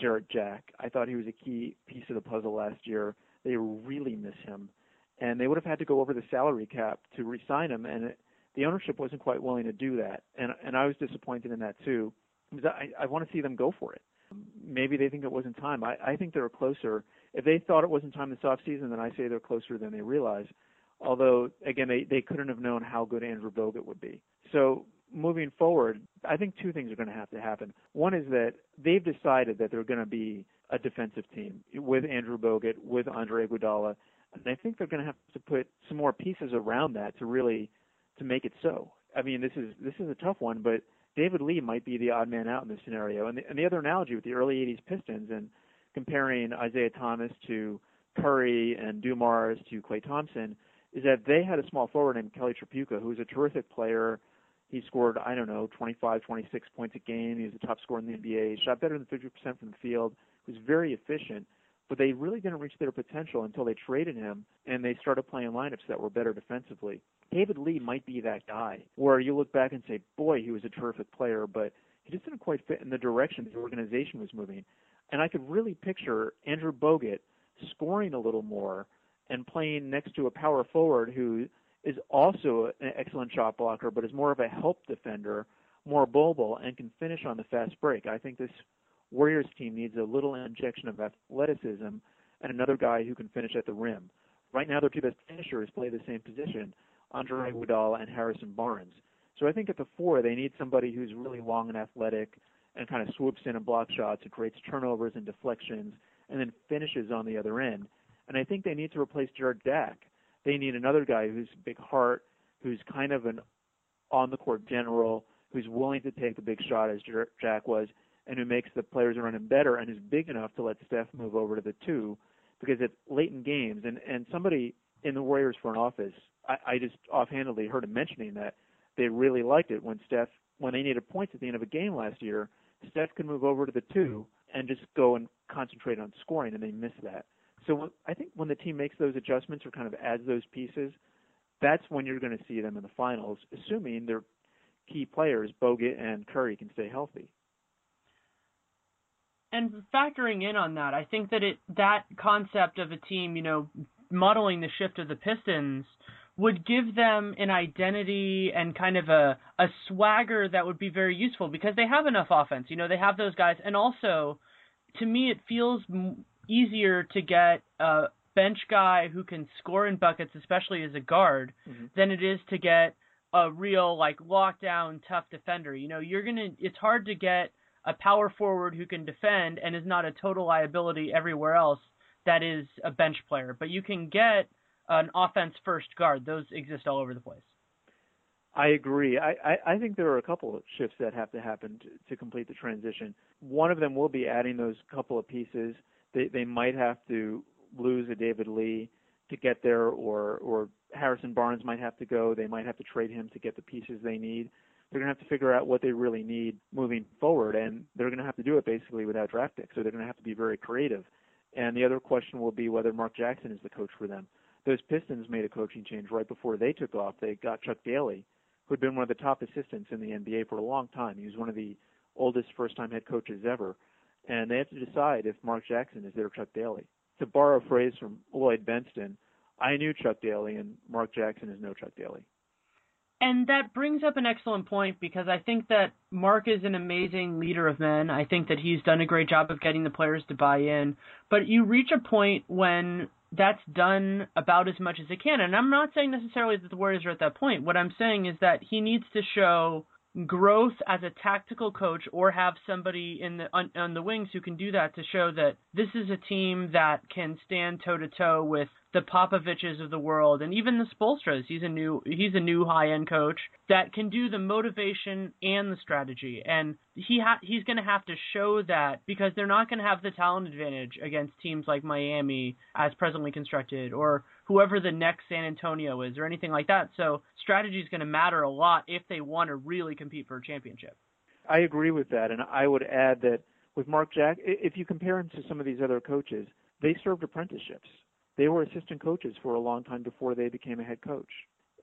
Speaker 3: Jarrett Jack. I thought he was a key piece of the puzzle last year. They really miss him, and they would have had to go over the salary cap to re-sign him, and it, the ownership wasn't quite willing to do that, and and I was disappointed in that too. I I want to see them go for it. Maybe they think it wasn't time. I I think they're closer. If they thought it wasn't time this off season, then I say they're closer than they realize. Although again, they they couldn't have known how good Andrew Bogut would be. So moving forward, I think two things are going to have to happen. One is that they've decided that they're going to be a defensive team with Andrew Bogut, with Andre Iguodala, and I think they're going to have to put some more pieces around that to really to make it so. I mean, this is this is a tough one, but David Lee might be the odd man out in this scenario. And the, and the other analogy with the early '80s Pistons and comparing Isiah Thomas to Curry and Dumars to Klay Thompson is that they had a small forward named Kelly Tripucka, who was a terrific player. He scored, I don't know, 25, 26 points a game. He was the top scorer in the NBA. He shot better than 50% from the field He was very efficient, but they really didn't reach their potential until they traded him and they started playing lineups that were better defensively. David Lee might be that guy where you look back and say, boy, he was a terrific player, but he just didn't quite fit in the direction the organization was moving. And I could really picture Andrew Bogut scoring a little more and playing next to a power forward who is also an excellent shot blocker, but is more of a help defender, more mobile, and can finish on the fast break. I think this Warriors team needs a little injection of athleticism and another guy who can finish at the rim. Right now, their two best finishers play the same position, Andre Iguodala and Harrison Barnes. So I think at the four, they need somebody who's really long and athletic and kind of swoops in and blocks shots, who creates turnovers and deflections, and then finishes on the other end. And I think they need to replace Jarrett Jack. They need another guy who's big heart, who's kind of an on the court general, who's willing to take the big shot as Jack was, and who makes the players around him better and is big enough to let Steph move over to the two because it's late in games and and somebody in the Warriors front office I, I just offhandedly heard him mentioning that they really liked it when Steph when they needed points at the end of a game last year Steph could move over to the two and just go and concentrate on scoring and they missed that so I think when the team makes those adjustments or kind of adds those pieces that's when you're going to see them in the finals assuming their key players Bogut and Curry can stay healthy
Speaker 1: and factoring in on that, I think that it that concept of a team, you know, modeling the shift of the Pistons would give them an identity and kind of a a swagger that would be very useful because they have enough offense. You know, they have those guys, and also, to me, it feels easier to get a bench guy who can score in buckets, especially as a guard, mm-hmm. than it is to get a real like lockdown tough defender. You know, you're gonna. It's hard to get a power forward who can defend and is not a total liability everywhere else that is a bench player. But you can get an offense first guard. Those exist all over the place.
Speaker 3: I agree. I, I, I think there are a couple of shifts that have to happen to, to complete the transition. One of them will be adding those couple of pieces. They they might have to lose a David Lee to get there, or or Harrison Barnes might have to go. They might have to trade him to get the pieces they need. they're going to have to figure out what they really need moving forward, and they're going to have to do it basically without draft picks. So they're going to have to be very creative. And the other question will be whether Mark Jackson is the coach for them. Those Pistons made a coaching change right before they took off. They got Chuck Daly, who had been one of the top assistants in the NBA for a long time. He was one of the oldest first-time head coaches ever, and they have to decide if Mark Jackson is their Chuck Daly. To borrow a phrase from Lloyd Bentsen, I knew Chuck Daly, and Mark Jackson is no Chuck Daly.
Speaker 4: And that brings up an excellent point because I think that Mark is an amazing leader of men. I think that he's done a great job of getting the players to buy in. But you reach a point when that's done about as much as it can. And I'm not saying necessarily that the Warriors are at that point. What I'm saying is that he needs to show growth as a tactical coach or have somebody in the on, on the wings who can do that to show that this is a team that can stand toe to toe with the Popoviches of the world and even the Spoelstras. He's a new he's a new high end coach that can do the motivation and the strategy. And he ha- he's going to have to show that because they're not going to have the talent advantage against teams like Miami as presently constructed or whoever the next San Antonio is or anything like that. So strategy is going to matter a lot if they want to really compete for a championship.
Speaker 3: I agree with that, and I would add that with Mark Jack, if you compare him to some of these other coaches, they served apprenticeships they were assistant coaches for a long time before they became a head coach.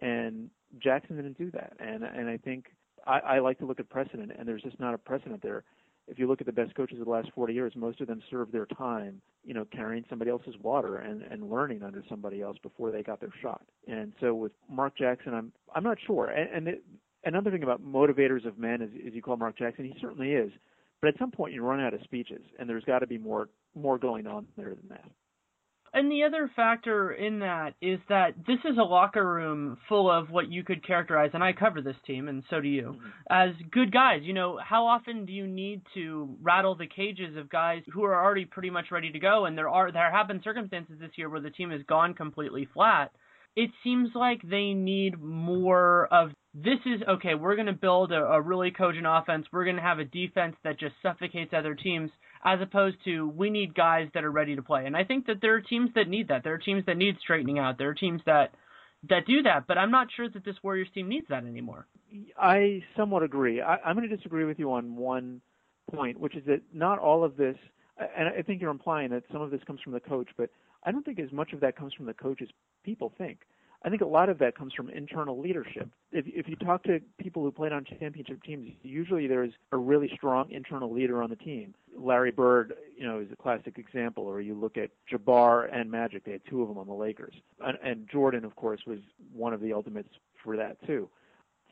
Speaker 3: And Jackson didn't do that. And and I think I, I like to look at precedent, and there's just not a precedent there. If you look at the best coaches of the last 40 years, most of them served their time, you know, carrying somebody else's water and and learning under somebody else before they got their shot. And so with Mark Jackson, I'm I'm not sure. And, and it, another thing about motivators of men, as, you call Mark Jackson, he certainly is. But at some point, you run out of speeches, and there's got to be more more going on there than that.
Speaker 4: And the other factor in that is that this is a locker room full of what you could characterize, and I cover this team, and so do you, mm-hmm. as good guys. You know, how often do you need to rattle the cages of guys who are already pretty much ready to go? And there are there have been circumstances this year where the team has gone completely flat. It seems like they need more of this is okay, we're going to build a, a really cogent offense. We're going to have a defense that just suffocates other teams, as opposed to we need guys that are ready to play. And I think that there are teams that need that. There are teams that need straightening out. There are teams that that do that, but I'm not sure that this Warriors team needs that anymore.
Speaker 3: I somewhat agree. I, I'm going to disagree with you on one point, which is that not all of this, and I think you're implying that some of this comes from the coach, but I don't think as much of that comes from the coach as people think. I think a lot of that comes from internal leadership. If, if you talk to people who played on championship teams, usually there's a really strong internal leader on the team. Larry Bird, you know, is a classic example. Or you look at Jabbar and Magic; they had two of them on the Lakers, and, and Jordan, of course, was one of the ultimates for that too.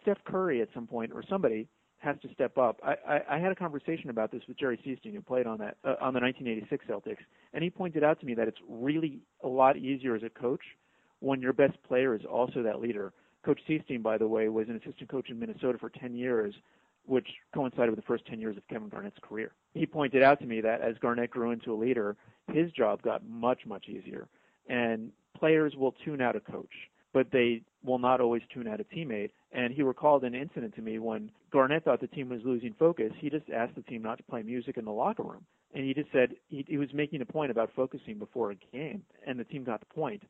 Speaker 3: Steph Curry, at some point, or somebody has to step up. I, I, I had a conversation about this with Jerry Sichting, who played on that uh, on the 1986 Celtics, and he pointed out to me that it's really a lot easier as a coach when your best player is also that leader. Coach Sichting, by the way, was an assistant coach in Minnesota for 10 years, which coincided with the first 10 years of Kevin Garnett's career. He pointed out to me that as Garnett grew into a leader, his job got much, much easier. And players will tune out a coach, but they will not always tune out a teammate. And he recalled an incident to me when Garnett thought the team was losing focus. He just asked the team not to play music in the locker room. And he just said he, he was making a point about focusing before a game, and the team got the point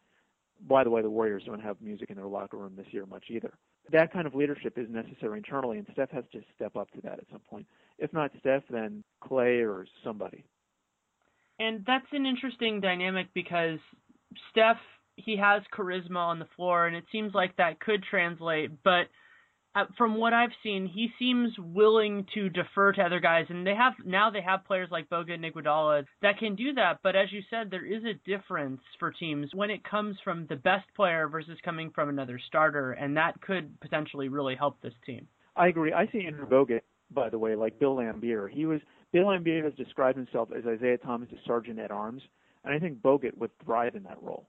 Speaker 3: by the way, the Warriors don't have music in their locker room this year much either. That kind of leadership is necessary internally, and Steph has to step up to that at some point. If not Steph, then Klay or somebody.
Speaker 4: And that's an interesting dynamic because Steph, he has charisma on the floor, and it seems like that could translate, but – uh, from what I've seen, he seems willing to defer to other guys, and they have now they have players like Bogut and Iguodala that can do that. But as you said, there is a difference for teams when it comes from the best player versus coming from another starter, and that could potentially really help this team.
Speaker 3: I agree. I see Andrew Bogut, by the way, like Bill Laimbeer. He was Bill Laimbeer has described himself as Isiah Thomas' sergeant at arms, and I think Bogut would thrive in that role.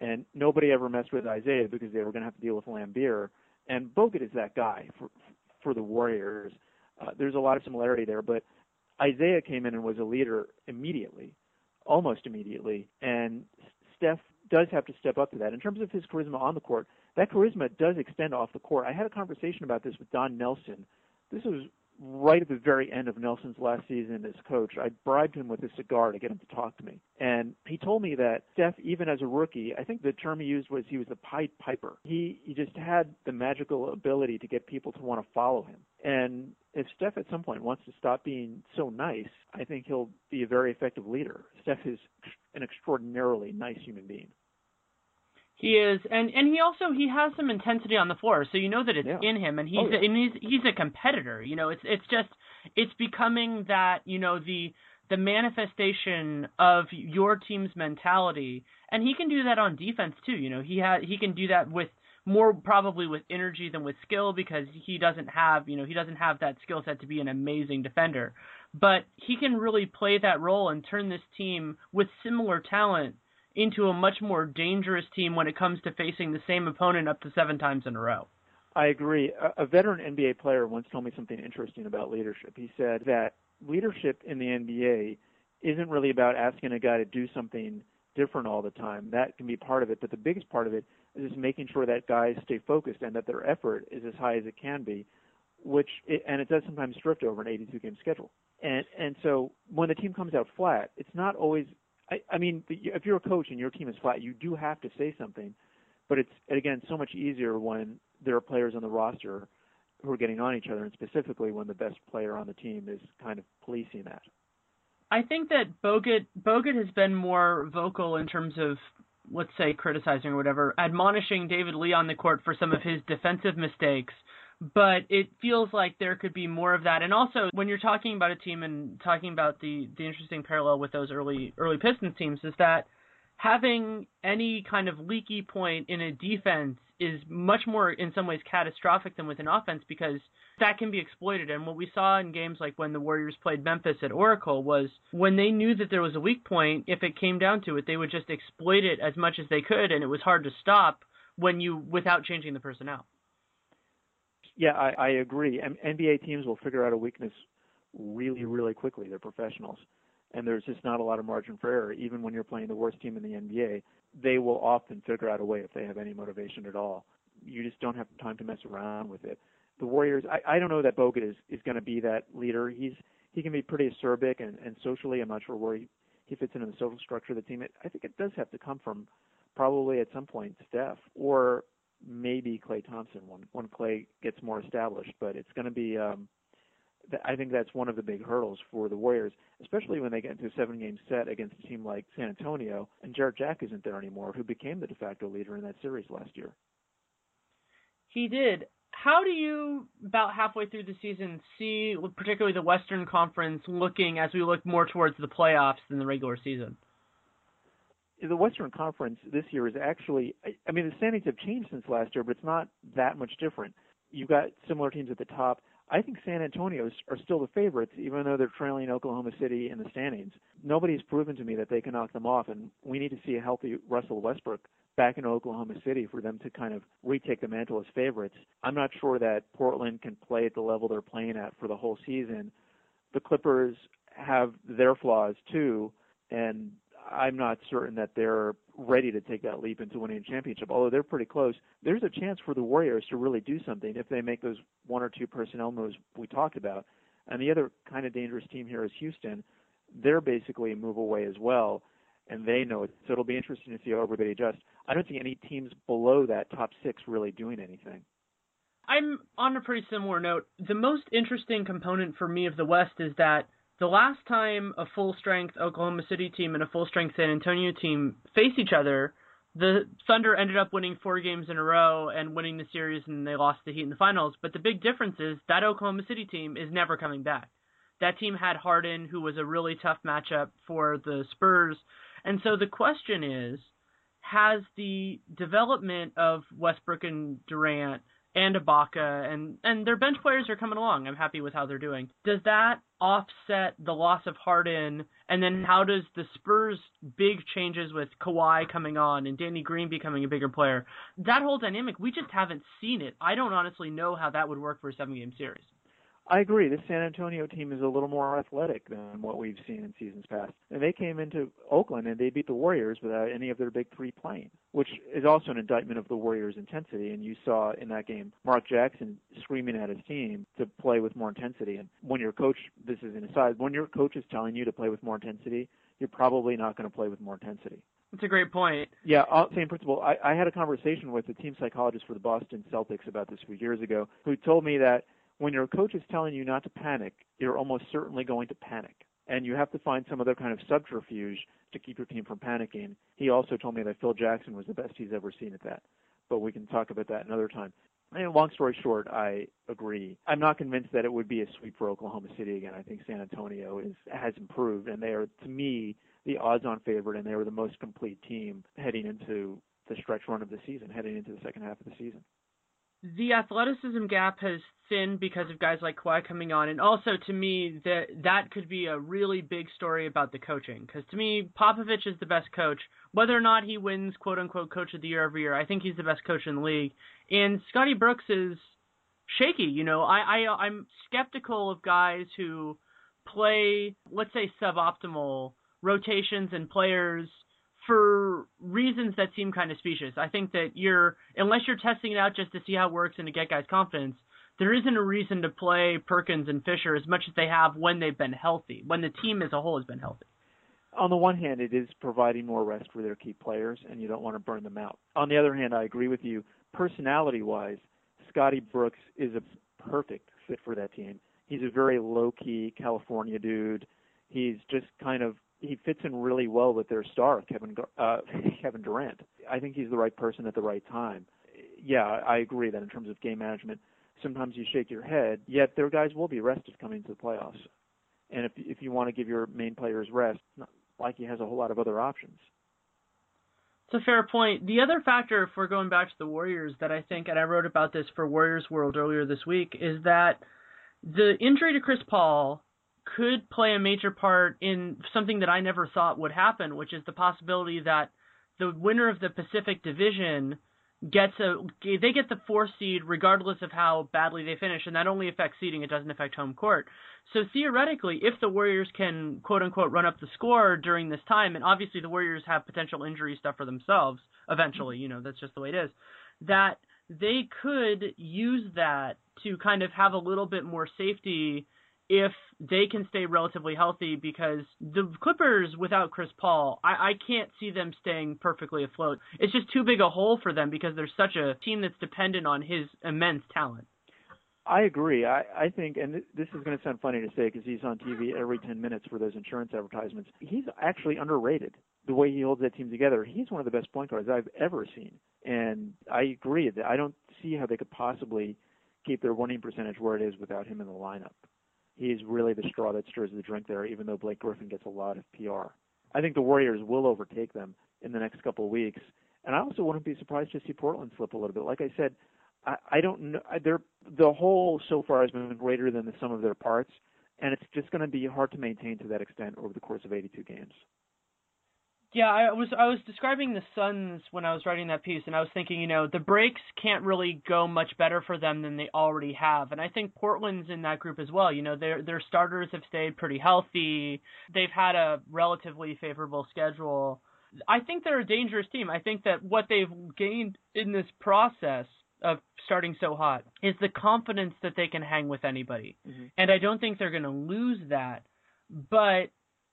Speaker 3: And nobody ever messed with Isiah because they were going to have to deal with Laimbeer and Bogut is that guy for for the Warriors. Uh, there's a lot of similarity there, but Isiah came in and was a leader immediately, almost immediately, and Steph does have to step up to that. In terms of his charisma on the court, that charisma does extend off the court. I had a conversation about this with Don Nelson. This was right at the very end of Nelson's last season as coach, I bribed him with a cigar to get him to talk to me. And he told me that Steph, even as a rookie, I think the term he used was he was a Pied Piper. He he just had the magical ability to get people to want to follow him. And if Steph at some point wants to stop being so nice, I think he'll be a very effective leader. Steph is an extraordinarily nice human being.
Speaker 4: He is, and and he also he has some intensity on the floor, so you know that it's
Speaker 3: Yeah.
Speaker 4: in him, and he's
Speaker 3: Oh, yeah.
Speaker 4: and he's he's a competitor. You know, it's it's just it's becoming that you know the the manifestation of your team's mentality, and he can do that on defense too. You know, he ha he can do that with more probably with energy than with skill because he doesn't have you know he doesn't have that skill set to be an amazing defender, but he can really play that role and turn this team with similar talent into a much more dangerous team when it comes to facing the same opponent up to seven times in a row.
Speaker 3: I agree. A, veteran NBA player once told me something interesting about leadership. He said that leadership in the NBA isn't really about asking a guy to do something different all the time. That can be part of it, but the biggest part of it is just making sure that guys stay focused and that their effort is as high as it can be, which it, and it does sometimes drift over an 82 game schedule. And and so when the team comes out flat, it's not always. I, I mean, if you're a coach and your team is flat, you do have to say something, but it's again so much easier when there are players on the roster who are getting on each other, and specifically when the best player on the team is kind of policing that.
Speaker 4: I think that Bogut Bogut has been more vocal in terms of let's say criticizing or whatever, admonishing David Lee on the court for some of his defensive mistakes. But it feels like there could be more of that. And also when you're talking about a team and talking about the the interesting parallel with those early early Pistons teams is that having any kind of leaky point in a defense is much more in some ways catastrophic than with an offense because that can be exploited and what we saw in games like when the Warriors played Memphis at Oracle was when they knew that there was a weak point if it came down to it they would just exploit it as much as they could and it was hard to stop when you without changing the personnel
Speaker 3: Yeah, I, I agree. M- NBA teams will figure out a weakness really, really quickly. They're professionals, and there's just not a lot of margin for error. Even when you're playing the worst team in the NBA, they will often figure out a way if they have any motivation at all. You just don't have time to mess around with it. The Warriors, I, I don't know that Bogut is is going to be that leader. He's he can be pretty acerbic and, and socially. I'm not sure where he, he fits into the social structure of the team. It, I think it does have to come from probably at some point Steph or maybe Klay Thompson when when Klay gets more established. But it's going to be. Um, I think that's one of the big hurdles for the Warriors, especially when they get into a seven-game set against a team like San Antonio, and Jarrett Jack isn't there anymore, who became the de facto leader in that series last year.
Speaker 4: He did. How do you, about halfway through the season, see particularly the Western Conference looking as we look more towards the playoffs than the regular season?
Speaker 3: The Western Conference this year is actually, I, mean, the standings have changed since last year, but it's not that much different. You've got similar teams at the top. I think San Antonio are still the favorites, even though they're trailing Oklahoma City in the standings. Nobody's proven to me that they can knock them off, and we need to see a healthy Russell Westbrook back in Oklahoma City for them to kind of retake the mantle as favorites. I'm not sure that Portland can play at the level they're playing at for the whole season. The Clippers have their flaws too, and I'm not certain that they're ready to take that leap into winning a championship. Although they're pretty close, there's a chance for the Warriors to really do something if they make those one or two personnel moves we talked about. And the other kind of dangerous team here is Houston. They're basically a move away as well, and they know it. So it'll be interesting to see how everybody adjusts. I don't see any teams below that top six really doing anything.
Speaker 4: I'm on a pretty similar note. The most interesting component for me of the West is that the last time a full strength Oklahoma City team and a full strength San Antonio team faced each other, the Thunder ended up winning four games in a row and winning the series, and they lost the Heat in the finals. But the big difference is that Oklahoma City team is never coming back. That team had Harden, who was a really tough matchup for the Spurs. And so the question is has the development of Westbrook and Durant and Ibaka and and their bench players are coming along. I'm happy with how they're doing. Does that offset the loss of Harden? And then how does the Spurs big changes with Kawhi coming on and Danny Green becoming a bigger player? That whole dynamic, we just haven't seen it. I don't honestly know how that would work for a seven game series.
Speaker 3: I agree. This San Antonio team is a little more athletic than what we've seen in seasons past. And they came into Oakland and they beat the Warriors without any of their big three playing, which is also an indictment of the Warriors' intensity. And you saw in that game Mark Jackson screaming at his team to play with more intensity. And when your coach, this is an aside, when your coach is telling you to play with more intensity, you're probably not going to play with more intensity.
Speaker 4: That's a great point.
Speaker 3: Yeah, uh, same principle. I, I had a conversation with a team psychologist for the Boston Celtics about this a few years ago, who told me that when your coach is telling you not to panic, you're almost certainly going to panic. And you have to find some other kind of subterfuge to keep your team from panicking. He also told me that Phil Jackson was the best he's ever seen at that. But we can talk about that another time. And long story short, I agree. I'm not convinced that it would be a sweep for Oklahoma City again. I think San Antonio is has improved, and they are, to me, the odds-on favorite, and they were the most complete team heading into the stretch run of the season, heading into the second half of the season
Speaker 4: the athleticism gap has thinned because of guys like Kawhi coming on, and also to me that that could be a really big story about the coaching. Because to me, Popovich is the best coach, whether or not he wins "quote unquote" Coach of the Year every year. I think he's the best coach in the league, and Scotty Brooks is shaky. You know, I, I I'm skeptical of guys who play, let's say, suboptimal rotations and players for reasons that seem kind of specious. I think that you're unless you're testing it out just to see how it works and to get guys confidence, there isn't a reason to play Perkins and Fisher as much as they have when they've been healthy, when the team as a whole has been healthy.
Speaker 3: On the one hand, it is providing more rest for their key players, and you don't want to burn them out. On the other hand, I agree with you. Personality-wise, Scotty Brooks is a perfect fit for that team. He's a very low-key California dude. He's just kind of he fits in really well with their star, Kevin uh, Kevin Durant. I think he's the right person at the right time. Yeah, I agree that in terms of game management, sometimes you shake your head. Yet their guys will be rested coming to the playoffs, and if if you want to give your main players rest, not like he has a whole lot of other options.
Speaker 4: It's a fair point. The other factor, if we're going back to the Warriors, that I think, and I wrote about this for Warriors World earlier this week, is that the injury to Chris Paul could play a major part in something that I never thought would happen, which is the possibility that the winner of the Pacific Division gets a they get the four seed regardless of how badly they finish, and that only affects seeding; it doesn't affect home court. So theoretically, if the Warriors can quote unquote run up the score during this time, and obviously the Warriors have potential injury stuff for themselves eventually, you know that's just the way it is, that they could use that to kind of have a little bit more safety if they can stay relatively healthy because the Clippers without Chris Paul, I, I can't see them staying perfectly afloat. It's just too big a hole for them because they're such a team that's dependent on his immense talent.
Speaker 3: I agree. I, I think, and th- this is going to sound funny to say because he's on TV every 10 minutes for those insurance advertisements. He's actually underrated the way he holds that team together. He's one of the best point guards I've ever seen. And I agree that I don't see how they could possibly keep their winning percentage where it is without him in the lineup he's really the straw that stirs the drink there, even though Blake Griffin gets a lot of PR. I think the Warriors will overtake them in the next couple of weeks. And I also wouldn't be surprised to see Portland slip a little bit. Like I said, I, I don't know. They're, the whole so far has been greater than the sum of their parts, and it's just going to be hard to maintain to that extent over the course of 82 games.
Speaker 4: Yeah, I was I was describing the Suns when I was writing that piece, and I was thinking, you know, the breaks can't really go much better for them than they already have, and I think Portland's in that group as well. You know, their their starters have stayed pretty healthy. They've had a relatively favorable schedule. I think they're a dangerous team. I think that what they've gained in this process of starting so hot is the confidence that they can hang with anybody, mm-hmm. and I don't think they're going to lose that. But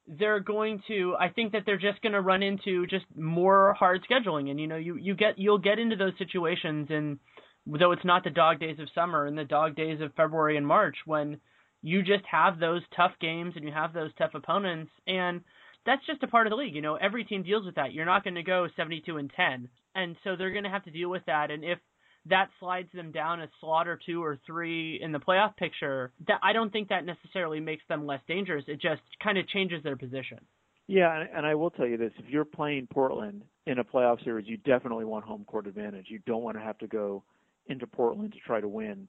Speaker 4: they're going to I think that they're just going to run into just more hard scheduling. And you know you you get you'll get into those situations and though it's not the dog days of summer and the dog days of February and March when you just have those tough games and you have those tough opponents and that's just a part of the league you know every team deals with that. You're not going to go 72 and 10 and so they're going to have to deal with that. And if that slides them down a slot or two or three in the playoff picture, that I don't think that necessarily makes them less dangerous. It just kind of changes their position.
Speaker 3: Yeah, and I will tell you this: if you're playing Portland in a playoff series, you definitely want home court advantage. You don't want to have to go into Portland to try to win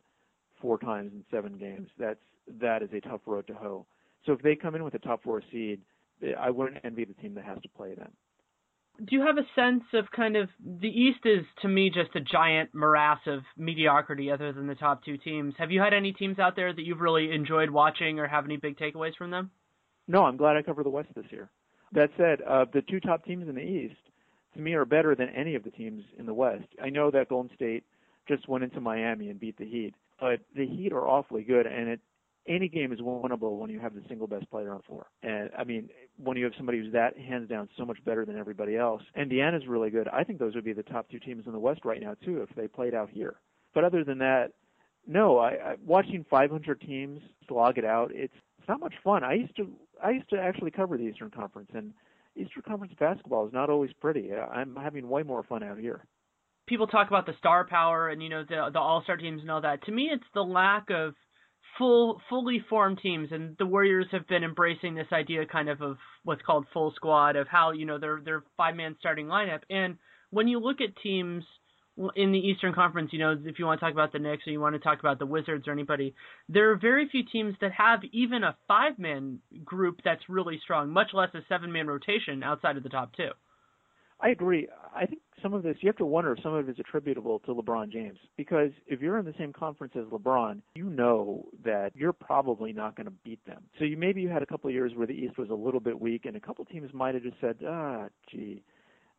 Speaker 3: four times in seven games. That's that is a tough road to hoe. So if they come in with a top four seed, I wouldn't envy the team that has to play them.
Speaker 4: Do you have a sense of kind of the East is to me just a giant morass of mediocrity other than the top two teams. Have you had any teams out there that you've really enjoyed watching or have any big takeaways from them?
Speaker 3: No, I'm glad I covered the West this year. That said, uh, the two top teams in the East to me are better than any of the teams in the West. I know that Golden State just went into Miami and beat the Heat, but the Heat are awfully good and it any game is winnable when you have the single best player on the floor. And I mean, when you have somebody who's that hands down so much better than everybody else. Indiana's really good. I think those would be the top two teams in the West right now too if they played out here. But other than that, no. I, I watching 500 teams slog it out. It's it's not much fun. I used to I used to actually cover the Eastern Conference and Eastern Conference basketball is not always pretty. I'm having way more fun out here.
Speaker 4: People talk about the star power and you know the the All Star teams and all that. To me, it's the lack of full fully formed teams and the Warriors have been embracing this idea kind of of what's called full squad of how you know their their five man starting lineup and when you look at teams in the Eastern Conference, you know, if you want to talk about the Knicks or you want to talk about the Wizards or anybody, there are very few teams that have even a five man group that's really strong, much less a seven man rotation outside of the top two.
Speaker 3: I agree. I think some of this you have to wonder if some of it is attributable to LeBron James because if you're in the same conference as LeBron, you know that you're probably not going to beat them. So you maybe you had a couple of years where the East was a little bit weak, and a couple of teams might have just said, ah, gee,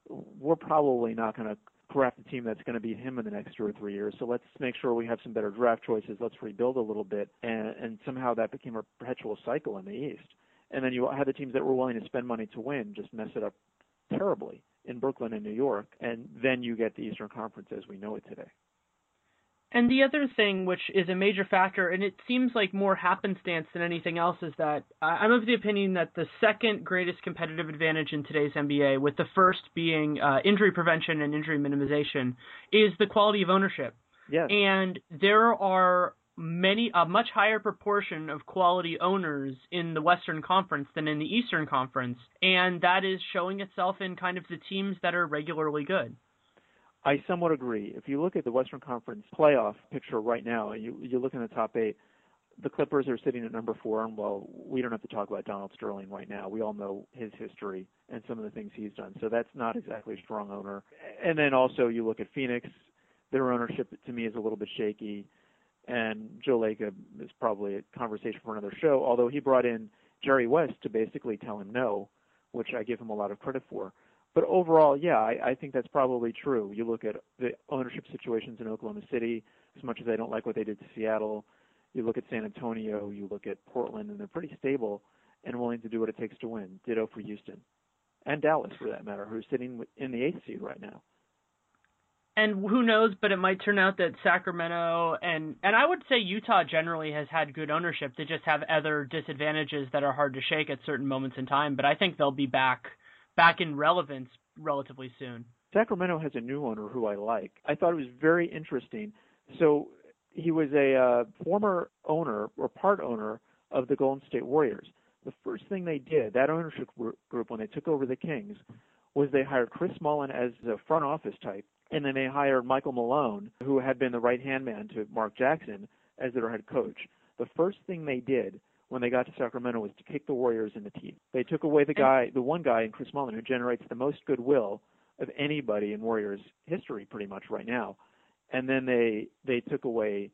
Speaker 3: we're probably not going to craft a team that's going to beat him in the next two or three years. So let's make sure we have some better draft choices. Let's rebuild a little bit, and, and somehow that became a perpetual cycle in the East. And then you had the teams that were willing to spend money to win just mess it up terribly in Brooklyn and New York, and then you get the Eastern Conference as we know it today.
Speaker 4: And the other thing, which is a major factor, and it seems like more happenstance than anything else, is that I'm of the opinion that the second greatest competitive advantage in today's NBA, with the first being uh, injury prevention and injury minimization, is the quality of ownership.
Speaker 3: Yes.
Speaker 4: And there are many a much higher proportion of quality owners in the Western Conference than in the Eastern Conference, and that is showing itself in kind of the teams that are regularly good.
Speaker 3: I somewhat agree. If you look at the Western Conference playoff picture right now, and you you look in the top eight, the Clippers are sitting at number four, and well, we don't have to talk about Donald Sterling right now. We all know his history and some of the things he's done, so that's not exactly a strong owner. And then also you look at Phoenix, their ownership to me is a little bit shaky and Joe Lacob is probably a conversation for another show. Although he brought in Jerry West to basically tell him no, which I give him a lot of credit for. But overall, yeah, I, I think that's probably true. You look at the ownership situations in Oklahoma City, as much as I don't like what they did to Seattle. You look at San Antonio, you look at Portland, and they're pretty stable and willing to do what it takes to win. Ditto for Houston and Dallas, for that matter, who's sitting in the eighth seed right now
Speaker 4: and who knows, but it might turn out that Sacramento and and I would say Utah generally has had good ownership. They just have other disadvantages that are hard to shake at certain moments in time. But I think they'll be back back in relevance relatively soon.
Speaker 3: Sacramento has a new owner who I like. I thought it was very interesting. So he was a uh, former owner or part owner of the Golden State Warriors. The first thing they did, that ownership group, when they took over the Kings, was they hired Chris Mullin as the front office type and then they hired Michael Malone, who had been the right hand man to Mark Jackson, as their head coach. The first thing they did when they got to Sacramento was to kick the Warriors in the teeth. They took away the guy, the one guy in Chris Mullin who generates the most goodwill of anybody in Warriors history, pretty much right now. And then they they took away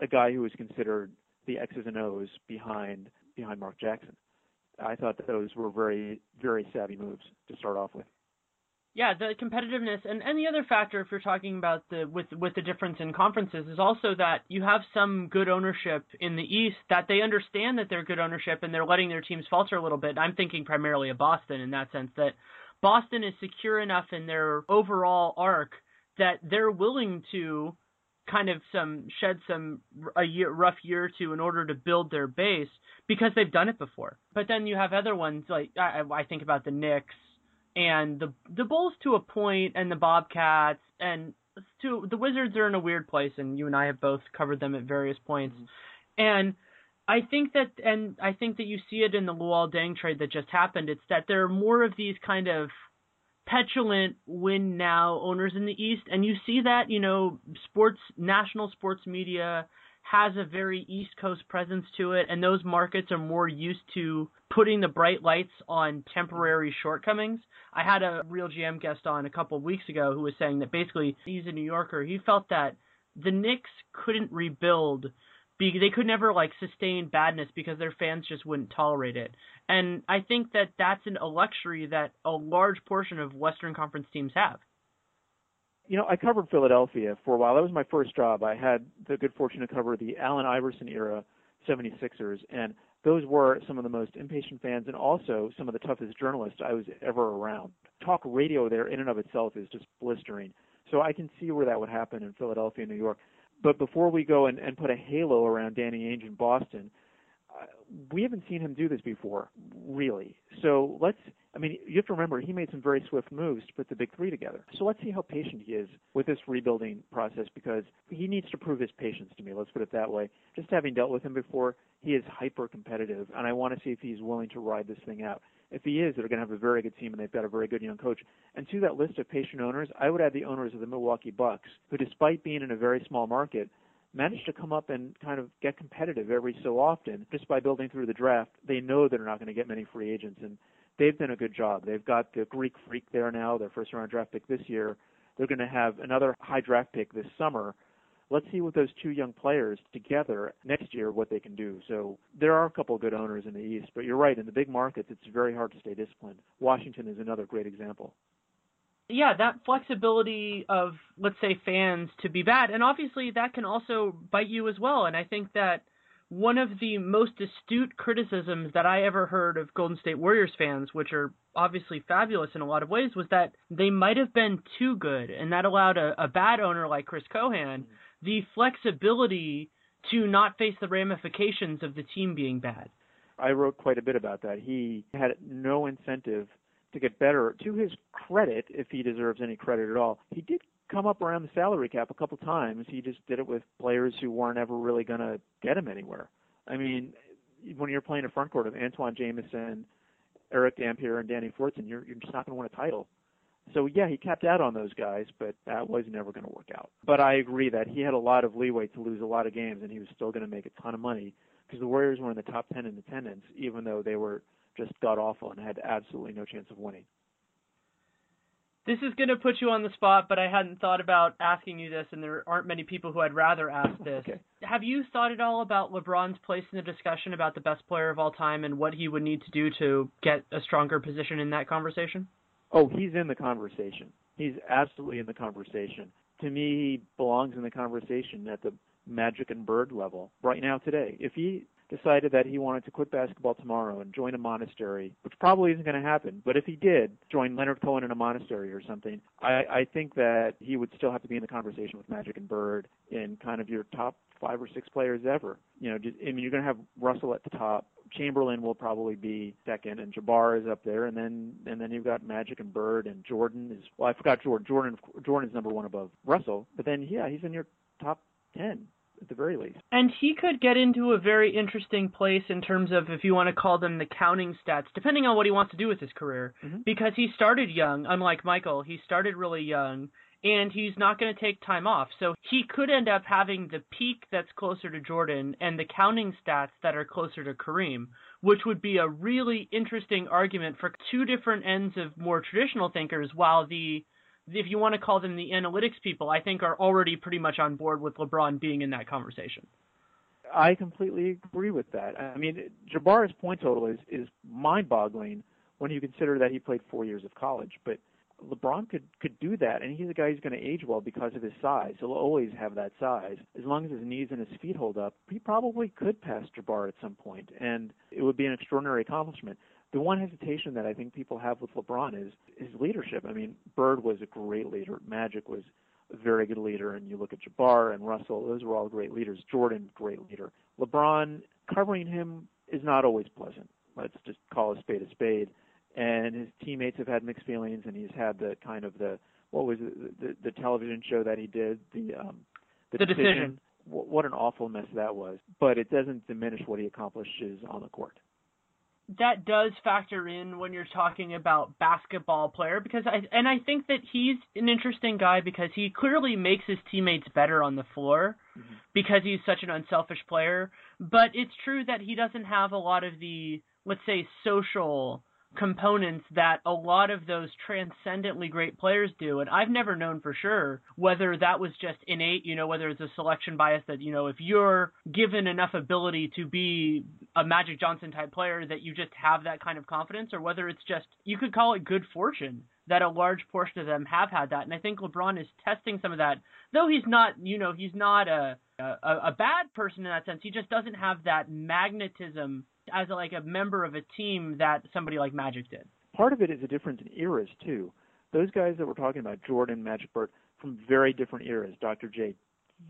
Speaker 3: a guy who was considered the X's and O's behind behind Mark Jackson. I thought those were very very savvy moves to start off with.
Speaker 4: Yeah, the competitiveness and, and the other factor if you're talking about the with with the difference in conferences is also that you have some good ownership in the East that they understand that they're good ownership and they're letting their teams falter a little bit. I'm thinking primarily of Boston in that sense that Boston is secure enough in their overall arc that they're willing to kind of some shed some a year rough year or two in order to build their base because they've done it before. But then you have other ones like I, I think about the Knicks and the the Bulls to a point, and the Bobcats, and to the Wizards are in a weird place, and you and I have both covered them at various points, mm-hmm. and I think that, and I think that you see it in the Luol Deng trade that just happened. It's that there are more of these kind of petulant win now owners in the East, and you see that you know sports national sports media has a very East Coast presence to it, and those markets are more used to putting the bright lights on temporary shortcomings. I had a Real GM guest on a couple of weeks ago who was saying that basically he's a New Yorker. He felt that the Knicks couldn't rebuild they could never like sustain badness because their fans just wouldn't tolerate it. And I think that that's an, a luxury that a large portion of Western Conference teams have
Speaker 3: you know, I covered Philadelphia for a while. That was my first job. I had the good fortune to cover the Allen Iverson era 76ers, and those were some of the most impatient fans and also some of the toughest journalists I was ever around. Talk radio there in and of itself is just blistering. So I can see where that would happen in Philadelphia, New York. But before we go and, and put a halo around Danny Ainge in Boston, we haven't seen him do this before, really. So let's. I mean, you have to remember he made some very swift moves to put the big three together. So let's see how patient he is with this rebuilding process because he needs to prove his patience to me. Let's put it that way. Just having dealt with him before, he is hyper competitive, and I want to see if he's willing to ride this thing out. If he is, they're going to have a very good team, and they've got a very good young coach. And to that list of patient owners, I would add the owners of the Milwaukee Bucks, who, despite being in a very small market, managed to come up and kind of get competitive every so often just by building through the draft. They know they're not going to get many free agents, and they've done a good job. They've got the Greek Freak there now, their first round draft pick this year. They're going to have another high draft pick this summer. Let's see what those two young players together next year what they can do. So there are a couple of good owners in the East, but you're right. In the big markets, it's very hard to stay disciplined. Washington is another great example
Speaker 4: yeah, that flexibility of let's say fans to be bad, and obviously that can also bite you as well. And I think that one of the most astute criticisms that I ever heard of Golden State Warriors fans, which are obviously fabulous in a lot of ways, was that they might have been too good, and that allowed a, a bad owner like Chris Cohan mm-hmm. the flexibility to not face the ramifications of the team being bad.
Speaker 3: I wrote quite a bit about that. He had no incentive to get better. To his credit, if he deserves any credit at all, he did come up around the salary cap a couple times. He just did it with players who weren't ever really going to get him anywhere. I mean, when you're playing a front court of Antawn Jamison, Erick Dampier, and Danny Fortson, you're you're just not going to win a title. So yeah, he capped out on those guys, but that was never going to work out. But I agree that he had a lot of leeway to lose a lot of games, and he was still going to make a ton of money because the Warriors were in the top 10 in attendance, even though they were just got awful and had absolutely no chance of winning.
Speaker 4: This is going to put you on the spot, but I hadn't thought about asking you this, and there aren't many people who I'd rather ask this.
Speaker 3: okay.
Speaker 4: Have you thought at all about LeBron's place in the discussion about the best player of all time and what he would need to do to get a stronger position in that conversation?
Speaker 3: Oh, he's in the conversation. He's absolutely in the conversation. To me, he belongs in the conversation at the Magic and Bird level right now today. If he decided that he wanted to quit basketball tomorrow and join a monastery, which probably isn't going to happen, but if he did join Leonard Cohen in a monastery or something, I, I think that he would still have to be in the conversation with Magic and Bird in kind of your top five or six players ever. You know, just, I mean, you're going to have Russell at the top. Chamberlain will probably be second, and Jabbar is up there, and then and then you've got Magic and Bird, and Jordan is well, I forgot Jordan. Jordan Jordan is number one above Russell, but then yeah, he's in your top ten at the very least.
Speaker 4: And he could get into a very interesting place in terms of if you want to call them the counting stats, depending on what he wants to do with his career.
Speaker 3: Mm-hmm.
Speaker 4: Because he started young, unlike Michael, he started really young and he's not going to take time off. So he could end up having the peak that's closer to Jordan and the counting stats that are closer to Kareem, which would be a really interesting argument for two different ends of more traditional thinkers while the if you want to call them the analytics people, I think are already pretty much on board with LeBron being in that conversation.
Speaker 3: I completely agree with that. I mean, Jabbar's point total is is mind-boggling when you consider that he played four years of college. But LeBron could could do that, and he's a guy who's going to age well because of his size. He'll always have that size as long as his knees and his feet hold up. He probably could pass Jabbar at some point, and it would be an extraordinary accomplishment the one hesitation that I think people have with LeBron is his leadership. I mean, Bird was a great leader. Magic was a very good leader, and you look at Jabbar and Russell; those were all great leaders. Jordan, great leader. LeBron, covering him is not always pleasant. Let's just call a spade a spade. And his teammates have had mixed feelings, and he's had the kind of the what was it, the the television show that he did the um
Speaker 4: the, the decision. decision.
Speaker 3: What an awful mess that was. But it doesn't diminish what he accomplishes on the court
Speaker 4: that does factor in when you're talking about basketball player because I and I think that he's an interesting guy because he clearly makes his teammates better on the floor.
Speaker 3: Mm-hmm.
Speaker 1: because he's such an unselfish player. But it's true that he doesn't have a lot of the, let's say, social components that a lot of those transcendently great players do. And I've never known for sure whether that was just innate, you know, whether it's a selection bias that, you know, if you're given enough ability to be a Magic Johnson type player that you just have that kind of confidence, or whether it's just, you could call it good fortune that a large portion of them have had that. And I think LeBron is testing some of that, though he's not, you know, he's not a, a, a bad person in that sense. He just doesn't have that magnetism as a, like a member of a team that somebody like Magic did.
Speaker 3: Part of it is a difference in eras too. Those guys that we're talking about, Jordan, Magic Bird, from very different eras. Dr. J,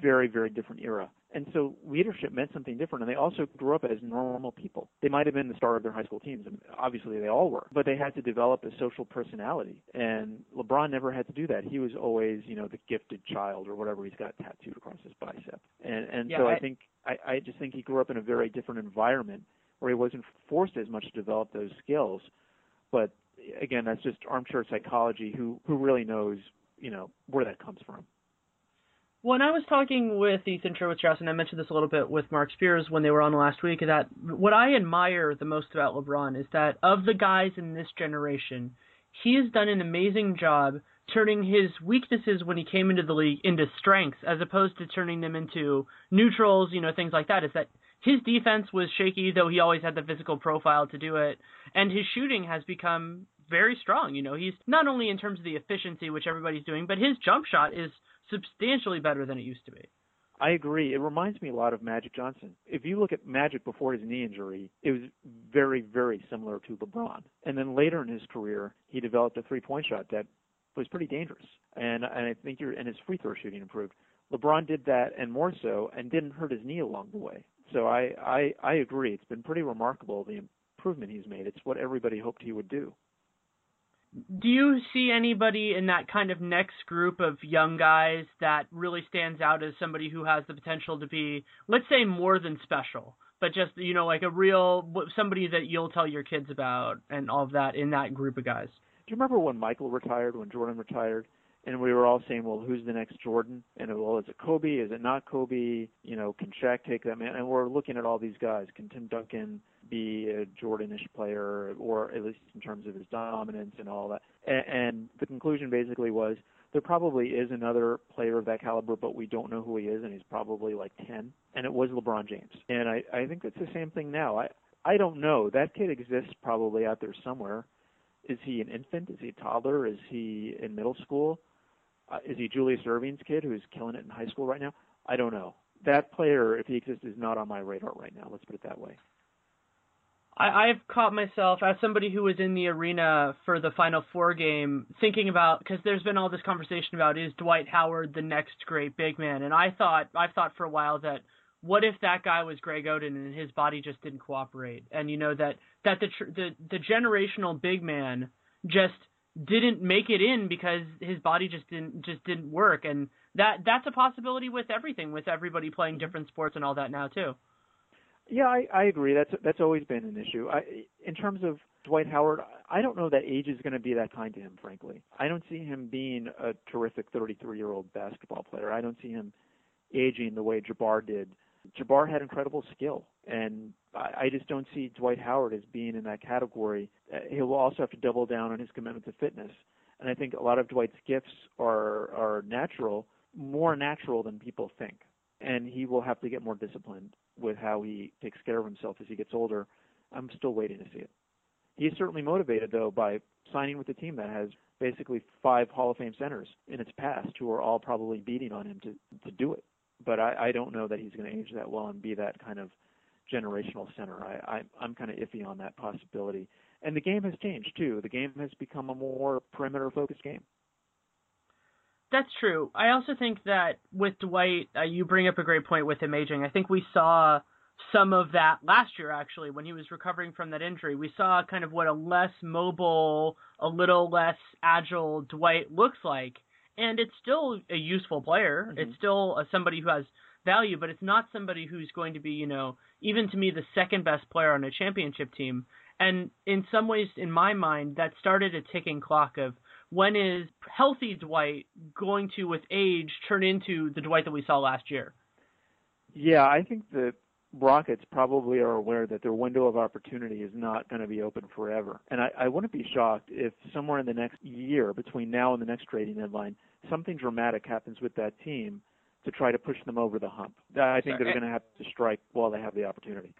Speaker 3: very very different era. And so leadership meant something different, and they also grew up as normal people. They might have been the star of their high school teams, and obviously they all were, but they had to develop a social personality. And LeBron never had to do that. He was always, you know, the gifted child or whatever he's got tattooed across his bicep. And and
Speaker 1: yeah,
Speaker 3: so
Speaker 1: I,
Speaker 3: I think I, I just think he grew up in a very different environment where he wasn't forced as much to develop those skills. But again, that's just armchair psychology. Who who really knows, you know, where that comes from?
Speaker 1: When I was talking with Ethan Sherwood-Strauss, and I mentioned this a little bit with Marc Spears when they were on last week, that what I admire the most about LeBron is that of the guys in this generation, he has done an amazing job turning his weaknesses when he came into the league into strengths as opposed to turning them into neutrals, you know, things like that. Is that his defense was shaky, though he always had the physical profile to do it, and his shooting has become very strong. You know, he's not only in terms of the efficiency, which everybody's doing, but his jump shot is substantially better than it used to be.
Speaker 3: I agree. It reminds me a lot of Magic Johnson. If you look at Magic before his knee injury, it was very, very similar to LeBron. And then later in his career, he developed a three-point shot that was pretty dangerous. And and I think your and his free throw shooting improved. LeBron did that and more so, and didn't hurt his knee along the way. So I, I, I agree. It's been pretty remarkable the improvement he's made. It's what everybody hoped he would do.
Speaker 1: Do you see anybody in that kind of next group of young guys that really stands out as somebody who has the potential to be, let's say, more than special, but just you know, like a real somebody that you'll tell your kids about and all of that in that group of guys?
Speaker 3: Do you remember when Michael retired, when Jordan retired? And we were all saying, well, who's the next Jordan? And well, is it Kobe? Is it not Kobe? You know, can Shaq take that man? And we're looking at all these guys. Can Tim Duncan be a Jordanish player, or at least in terms of his dominance and all that? And, and the conclusion basically was there probably is another player of that caliber, but we don't know who he is, and he's probably like 10. And it was LeBron James. And I, I think it's the same thing now. I, I don't know. That kid exists probably out there somewhere. Is he an infant? Is he a toddler? Is he in middle school? Uh, is he Julius Erving's kid who's killing it in high school right now? I don't know. That player, if he exists, is not on my radar right now. Let's put it that way.
Speaker 1: I, I've caught myself as somebody who was in the arena for the Final Four game thinking about because there's been all this conversation about is Dwight Howard the next great big man, and I thought I've thought for a while that what if that guy was Greg Oden and his body just didn't cooperate, and you know that that the the the generational big man just didn't make it in because his body just didn't just didn't work. And that that's a possibility with everything with everybody playing mm-hmm. different sports and all that now too.
Speaker 3: Yeah i i agree. That's that's always been an issue. I in terms of dwight howard i don't know that age is going to be that kind to him frankly. I don't see him being a terrific 33 year old basketball player. I don't see him aging the way jabbar did jabbar had incredible skill and I just don't see Dwight Howard as being in that category. Uh, he'll also have to double down on his commitment to fitness. And I think a lot of Dwight's gifts are are natural, more natural than people think. And he will have to get more disciplined with how he takes care of himself as he gets older. I'm still waiting to see it. He's certainly motivated though by signing with a team that has basically five Hall of Fame centers in its past who are all probably beating on him to to do it. But I, I don't know that he's going to age that well and be that kind of generational center. I, I I'm kind of iffy on that possibility. And the game has changed too. The game has become a more perimeter focused game.
Speaker 1: That's true. I also think that with Dwight, uh, you bring up a great point with him aging. I think we saw some of that last year actually when he was recovering from that injury. We saw kind of what a less mobile, a little less agile Dwight looks like. And it's still a useful player. Mm-hmm. It's still a, somebody who has value, but it's not somebody who's going to be, you know, even to me, the second best player on a championship team. And in some ways, in my mind, that started a ticking clock of when is healthy Dwight going to, with age, turn into the Dwight that we saw last year?
Speaker 3: Yeah, I think the Rockets probably are aware that their window of opportunity is not going to be open forever. And I, I wouldn't be shocked if somewhere in the next year, between now and the next trading deadline, something dramatic happens with that team to try to push them over the hump. I think they're going to have to strike while they have the opportunity.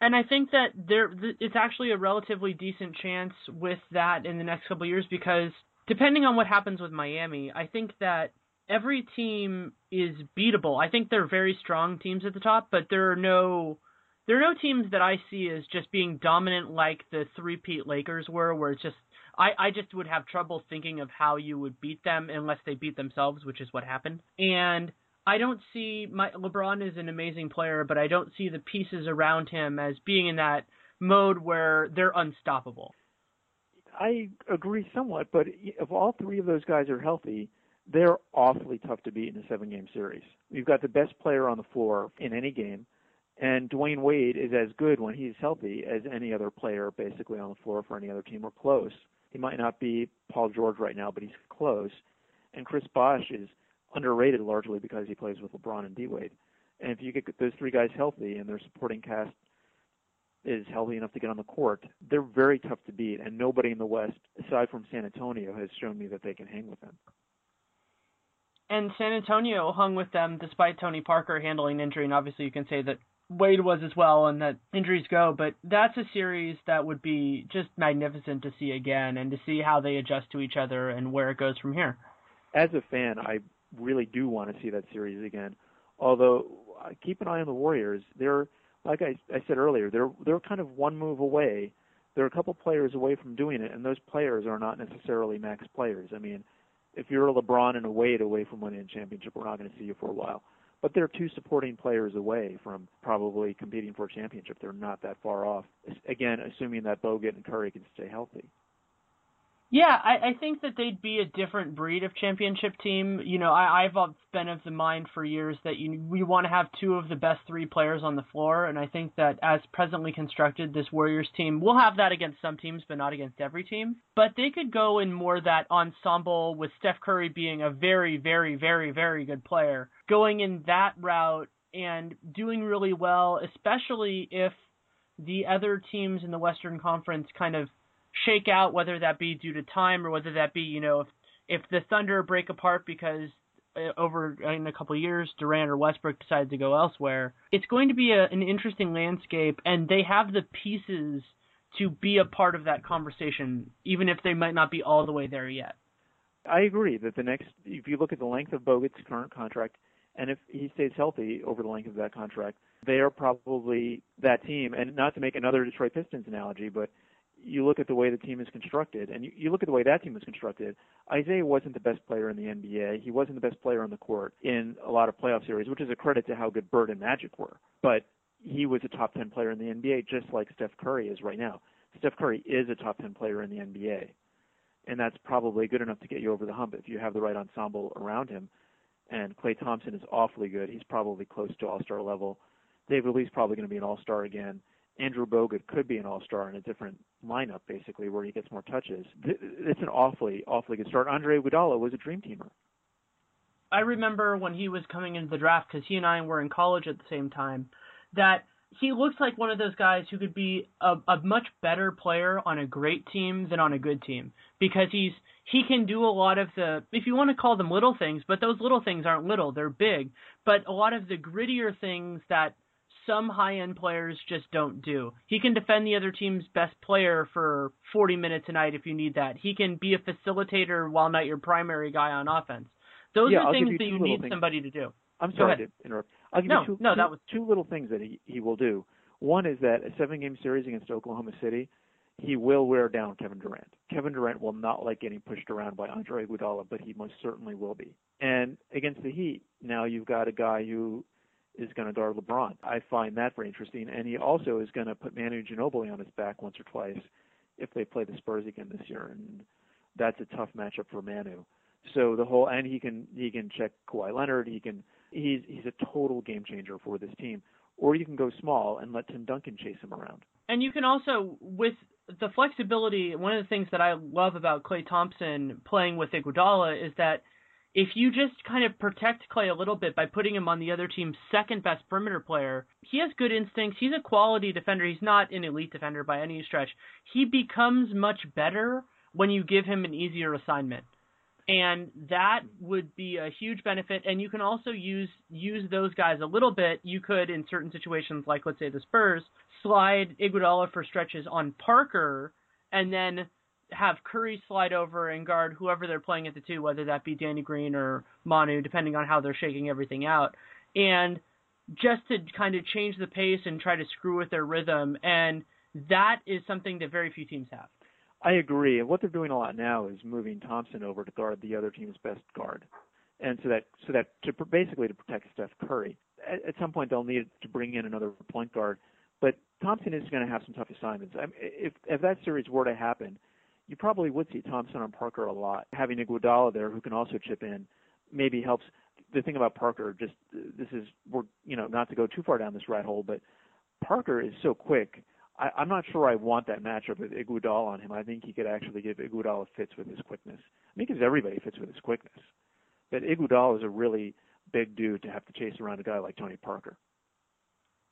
Speaker 1: And I think that there it's actually a relatively decent chance with that in the next couple of years because depending on what happens with Miami, I think that every team is beatable. I think they're very strong teams at the top, but there are no there are no teams that I see as just being dominant like the three-peat Lakers were, where it's just I, I just would have trouble thinking of how you would beat them unless they beat themselves, which is what happened. And I don't see my LeBron is an amazing player, but I don't see the pieces around him as being in that mode where they're unstoppable.
Speaker 3: I agree somewhat, but if all three of those guys are healthy, they're awfully tough to beat in a seven game series. You've got the best player on the floor in any game, and Dwyane Wade is as good when he's healthy as any other player basically on the floor for any other team or close. He might not be Paul George right now, but he's close. And Chris Bosh is underrated largely because he plays with LeBron and D Wade. And if you get those three guys healthy and their supporting cast is healthy enough to get on the court, they're very tough to beat. And nobody in the West, aside from San Antonio, has shown me that they can hang with them
Speaker 1: and San Antonio hung with them despite Tony Parker handling injury, and obviously you can say that Wade was as well, and that injuries go. But that's a series that would be just magnificent to see again, and to see how they adjust to each other and where it goes from here.
Speaker 3: As a fan, I really do want to see that series again. Although keep an eye on the Warriors. They're like I, I said earlier, they're they're kind of one move away. They're a couple players away from doing it, and those players are not necessarily max players. I mean, if you're a LeBron and a Wade away from winning a championship, we're not going to see you for a while. But they're two supporting players away from probably competing for a championship. They're not that far off. Again, assuming that Bogut and Curry can stay healthy.
Speaker 1: Yeah, I, I think that they'd be a different breed of championship team. You know, I, I've been of the mind for years that you we want to have two of the best three players on the floor, and I think that as presently constructed, this Warriors team will have that against some teams, but not against every team. But they could go in more that ensemble with Steph Curry being a very, very, very, very good player, going in that route and doing really well, especially if the other teams in the Western Conference kind of shake out, whether that be due to time or whether that be, you know, if if the Thunder break apart because uh, over in a couple years Durant or Westbrook decide to go elsewhere, it's going to be a, an interesting landscape, and they have the pieces to be a part of that conversation, even if they might not be all the way there yet.
Speaker 3: I agree that the next, if you look at the length of Bogut's current contract, and if he stays healthy over the length of that contract, they are probably that team. And not to make another Detroit Pistons analogy, but you look at the way the team is constructed, and you, you look at the way that team is constructed. Isiah wasn't the best player in the NBA. He wasn't the best player on the court in a lot of playoff series, which is a credit to how good Bird and Magic were. But he was a top 10 player in the NBA, just like Steph Curry is right now. Steph Curry is a top 10 player in the NBA, and that's probably good enough to get you over the hump if you have the right ensemble around him. And Klay Thompson is awfully good. He's probably close to All-Star level. David Lee's probably going to be an All-Star again. Andrew Bogut could be an all-star in a different lineup, basically, where he gets more touches. It's an awfully, awfully good start. Andre Iguodala was a dream teamer.
Speaker 1: I remember when he was coming into the draft because he and I were in college at the same time. That he looks like one of those guys who could be a, a much better player on a great team than on a good team because he's he can do a lot of the if you want to call them little things, but those little things aren't little, they're big. But a lot of the grittier things that some high end players just don't do. He can defend the other team's best player for 40 minutes a night if you need that. He can be a facilitator while not your primary guy on offense. Those
Speaker 3: yeah,
Speaker 1: are
Speaker 3: I'll
Speaker 1: things
Speaker 3: you
Speaker 1: that you need
Speaker 3: things.
Speaker 1: somebody to do.
Speaker 3: I'm sorry to interrupt. I'll give
Speaker 1: no,
Speaker 3: you two,
Speaker 1: no, that was
Speaker 3: two little things that he, he will do. One is that a seven game series against Oklahoma City, he will wear down Kevin Durant. Kevin Durant will not like getting pushed around by Andre Iguodala, but he most certainly will be. And against the Heat, now you've got a guy who is going to guard LeBron. I find that very interesting. And he also is going to put Manu Ginobili on his back once or twice if they play the Spurs again this year, and that's a tough matchup for Manu. So the whole and he can he can check Kawhi Leonard. He can he's he's a total game changer for this team. Or you can go small and let Tim Duncan chase him around.
Speaker 1: And you can also with the flexibility. One of the things that I love about Klay Thompson playing with Iguodala is that if you just kind of protect Klay a little bit by putting him on the other team's second best perimeter player, he has good instincts. He's a quality defender. He's not an elite defender by any stretch. He becomes much better when you give him an easier assignment. And that would be a huge benefit. And you can also use use those guys a little bit. You could, in certain situations, like let's say the Spurs, slide Iguodala for stretches on Parker, and then have Curry slide over and guard whoever they're playing at the two, whether that be Danny Green or Manu, depending on how they're shaking everything out. And just to kind of change the pace and try to screw with their rhythm. And that is something that very few teams have.
Speaker 3: I agree. And what they're doing a lot now is moving Thompson over to guard the other team's best guard, and so that so that to basically to protect Steph Curry. At, at some point, they'll need to bring in another point guard, but Thompson is going to have some tough assignments. I mean, if if that series were to happen, you probably would see Thompson on Parker a lot. Having Iguodala there, who can also chip in, maybe helps. The thing about Parker, just this is we're you know not to go too far down this rat hole, but Parker is so quick. I, I'm not sure I want that matchup with Iguodala on him. I think he could actually give Iguodala fits with his quickness. I mean, he everybody fits with his quickness, but Iguodala is a really big dude to have to chase around a guy like Tony Parker.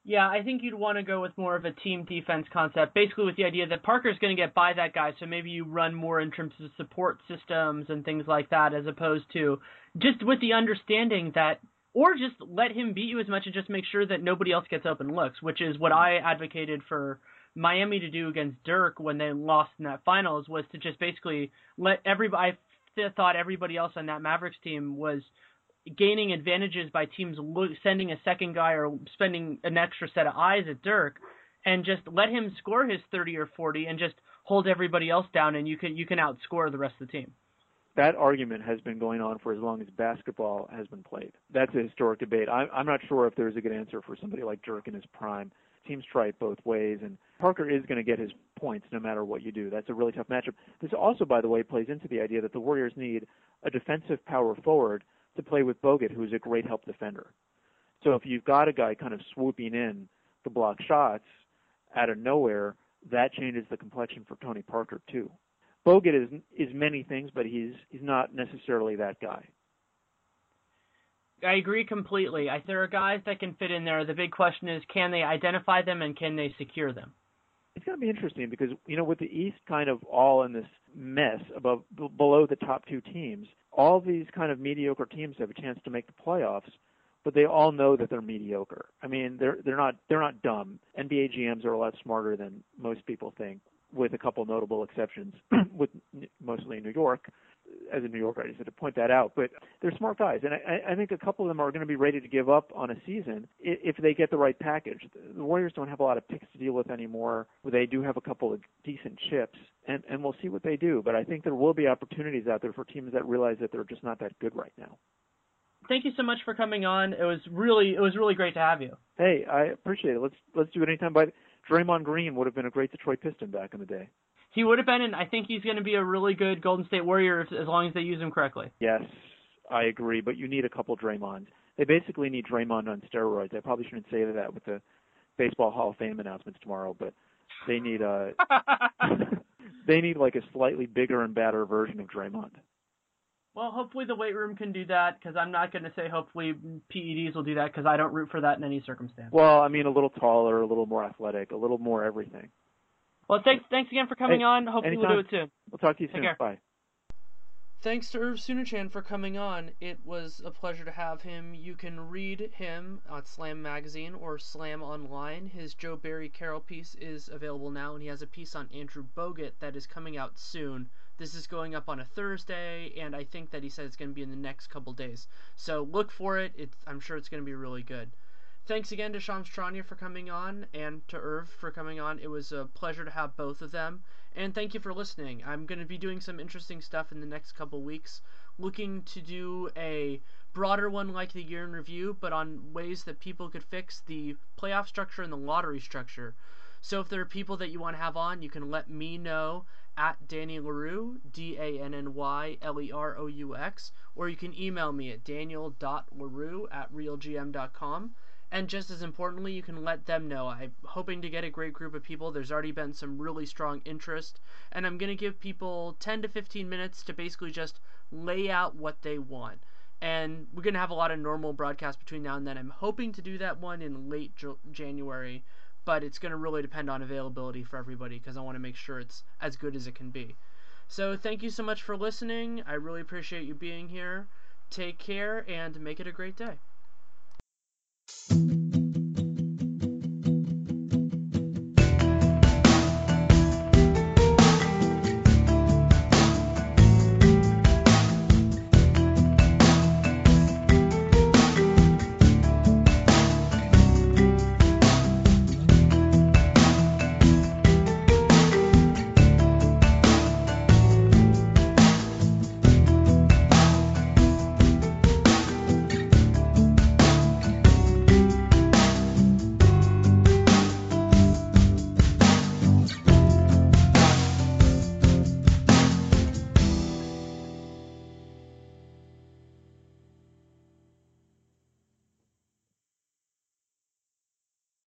Speaker 1: Yeah, I think you'd want to go with more of a team defense concept, basically with the idea that Parker's going to get by that guy, so maybe you run more in terms of support systems and things like that, as opposed to just with the understanding that, or just let him beat you as much and just make sure that nobody else gets open looks, which is what I advocated for Miami to do against Dirk when they lost in that finals, was to just basically let everybody. I thought everybody else on that Mavericks team was gaining advantages by teams sending a second guy or spending an extra set of eyes at Dirk, and just let him score his 30 or 40 and just hold everybody else down, and you can you can outscore the rest of the team.
Speaker 3: That argument has been going on for as long as basketball has been played. That's a historic debate. I'm, I'm not sure if there's a good answer for somebody like Dirk in his prime. Teams try it both ways, and Parker is going to get his points no matter what you do. That's a really tough matchup. This also, by the way, plays into the idea that the Warriors need a defensive power forward to play with Bogut, who's a great help defender. So if you've got a guy kind of swooping in to block shots out of nowhere, that changes the complexion for Tony Parker too. Bogut is is many things, but he's he's not necessarily that guy.
Speaker 1: I agree completely. I, there are guys that can fit in there. The big question is, can they identify them and can they secure them?
Speaker 3: It's going to be interesting because you know with the East kind of all in this mess above b- below the top two teams, all these kind of mediocre teams have a chance to make the playoffs, but they all know that they're mediocre. I mean, they're they're not they're not dumb. NBA GMs are a lot smarter than most people think, with a couple notable exceptions, with mostly New York. As a New Yorker, I just had to point that out. But they're smart guys, and I, I think a couple of them are going to be ready to give up on a season if they get the right package. The Warriors don't have a lot of picks to deal with anymore. They do have a couple of decent chips, and and we'll see what they do. But I think there will be opportunities out there for teams that realize that they're just not that good right now.
Speaker 1: Thank you so much for coming on. It was really it was really great to have you.
Speaker 3: Hey, I appreciate it. Let's let's do it anytime. But Draymond Green would have been a great Detroit Piston back in the day.
Speaker 1: He would have been, and I think he's going to be a really good Golden State Warrior if, as long as they use him correctly.
Speaker 3: Yes, I agree. But you need a couple Draymonds. They basically need Draymond on steroids. I probably shouldn't say that with the Baseball Hall of Fame announcements tomorrow, but they need a they need like a slightly bigger and badder version of Draymond.
Speaker 1: Well, hopefully the weight room can do that because I'm not going to say hopefully PEDs will do that because I don't root for that in any circumstance.
Speaker 3: Well, I mean a little taller, a little more athletic, a little more everything.
Speaker 1: Well, thanks thanks again for coming
Speaker 3: Hey,
Speaker 1: on. Hopefully
Speaker 3: anytime.
Speaker 1: we'll do it soon.
Speaker 3: We'll talk to you
Speaker 1: Take
Speaker 3: soon.
Speaker 1: care.
Speaker 3: Bye.
Speaker 1: Thanks to Irv Soonachan for coming on. It was a pleasure to have him. You can read him on Slam Magazine or Slam Online. His Joe Barry Carroll piece is available now, and he has a piece on Andrew Bogut that is coming out soon. This is going up on a Thursday, and I think that he said it's going to be in the next couple days. So look for it. It's, I'm sure it's going to be really good. Thanks again to Shams Charania for coming on and to Irv for coming on. It was a pleasure to have both of them. And thank you for listening. I'm going to be doing some interesting stuff in the next couple weeks, looking to do a broader one like the year in review, but on ways that people could fix the playoff structure and the lottery structure. So if there are people that you want to have on, you can let me know at Danny Leroux, D A N N Y L E R O U X, or you can email me at daniel.leroux at realgm.com. And just as importantly, you can let them know. I'm hoping to get a great group of people. There's already been some really strong interest. And I'm going to give people 10 to 15 minutes to basically just lay out what they want.
Speaker 4: and we're gonna have a lot of normal broadcasts between now and then. I'm hoping to do that one in late January, but it's gonna really depend on availability for everybody because I want to make sure it's as good as it can be. So thank you so much for listening. I really appreciate you being here. Take care and make it a great day. Thank you.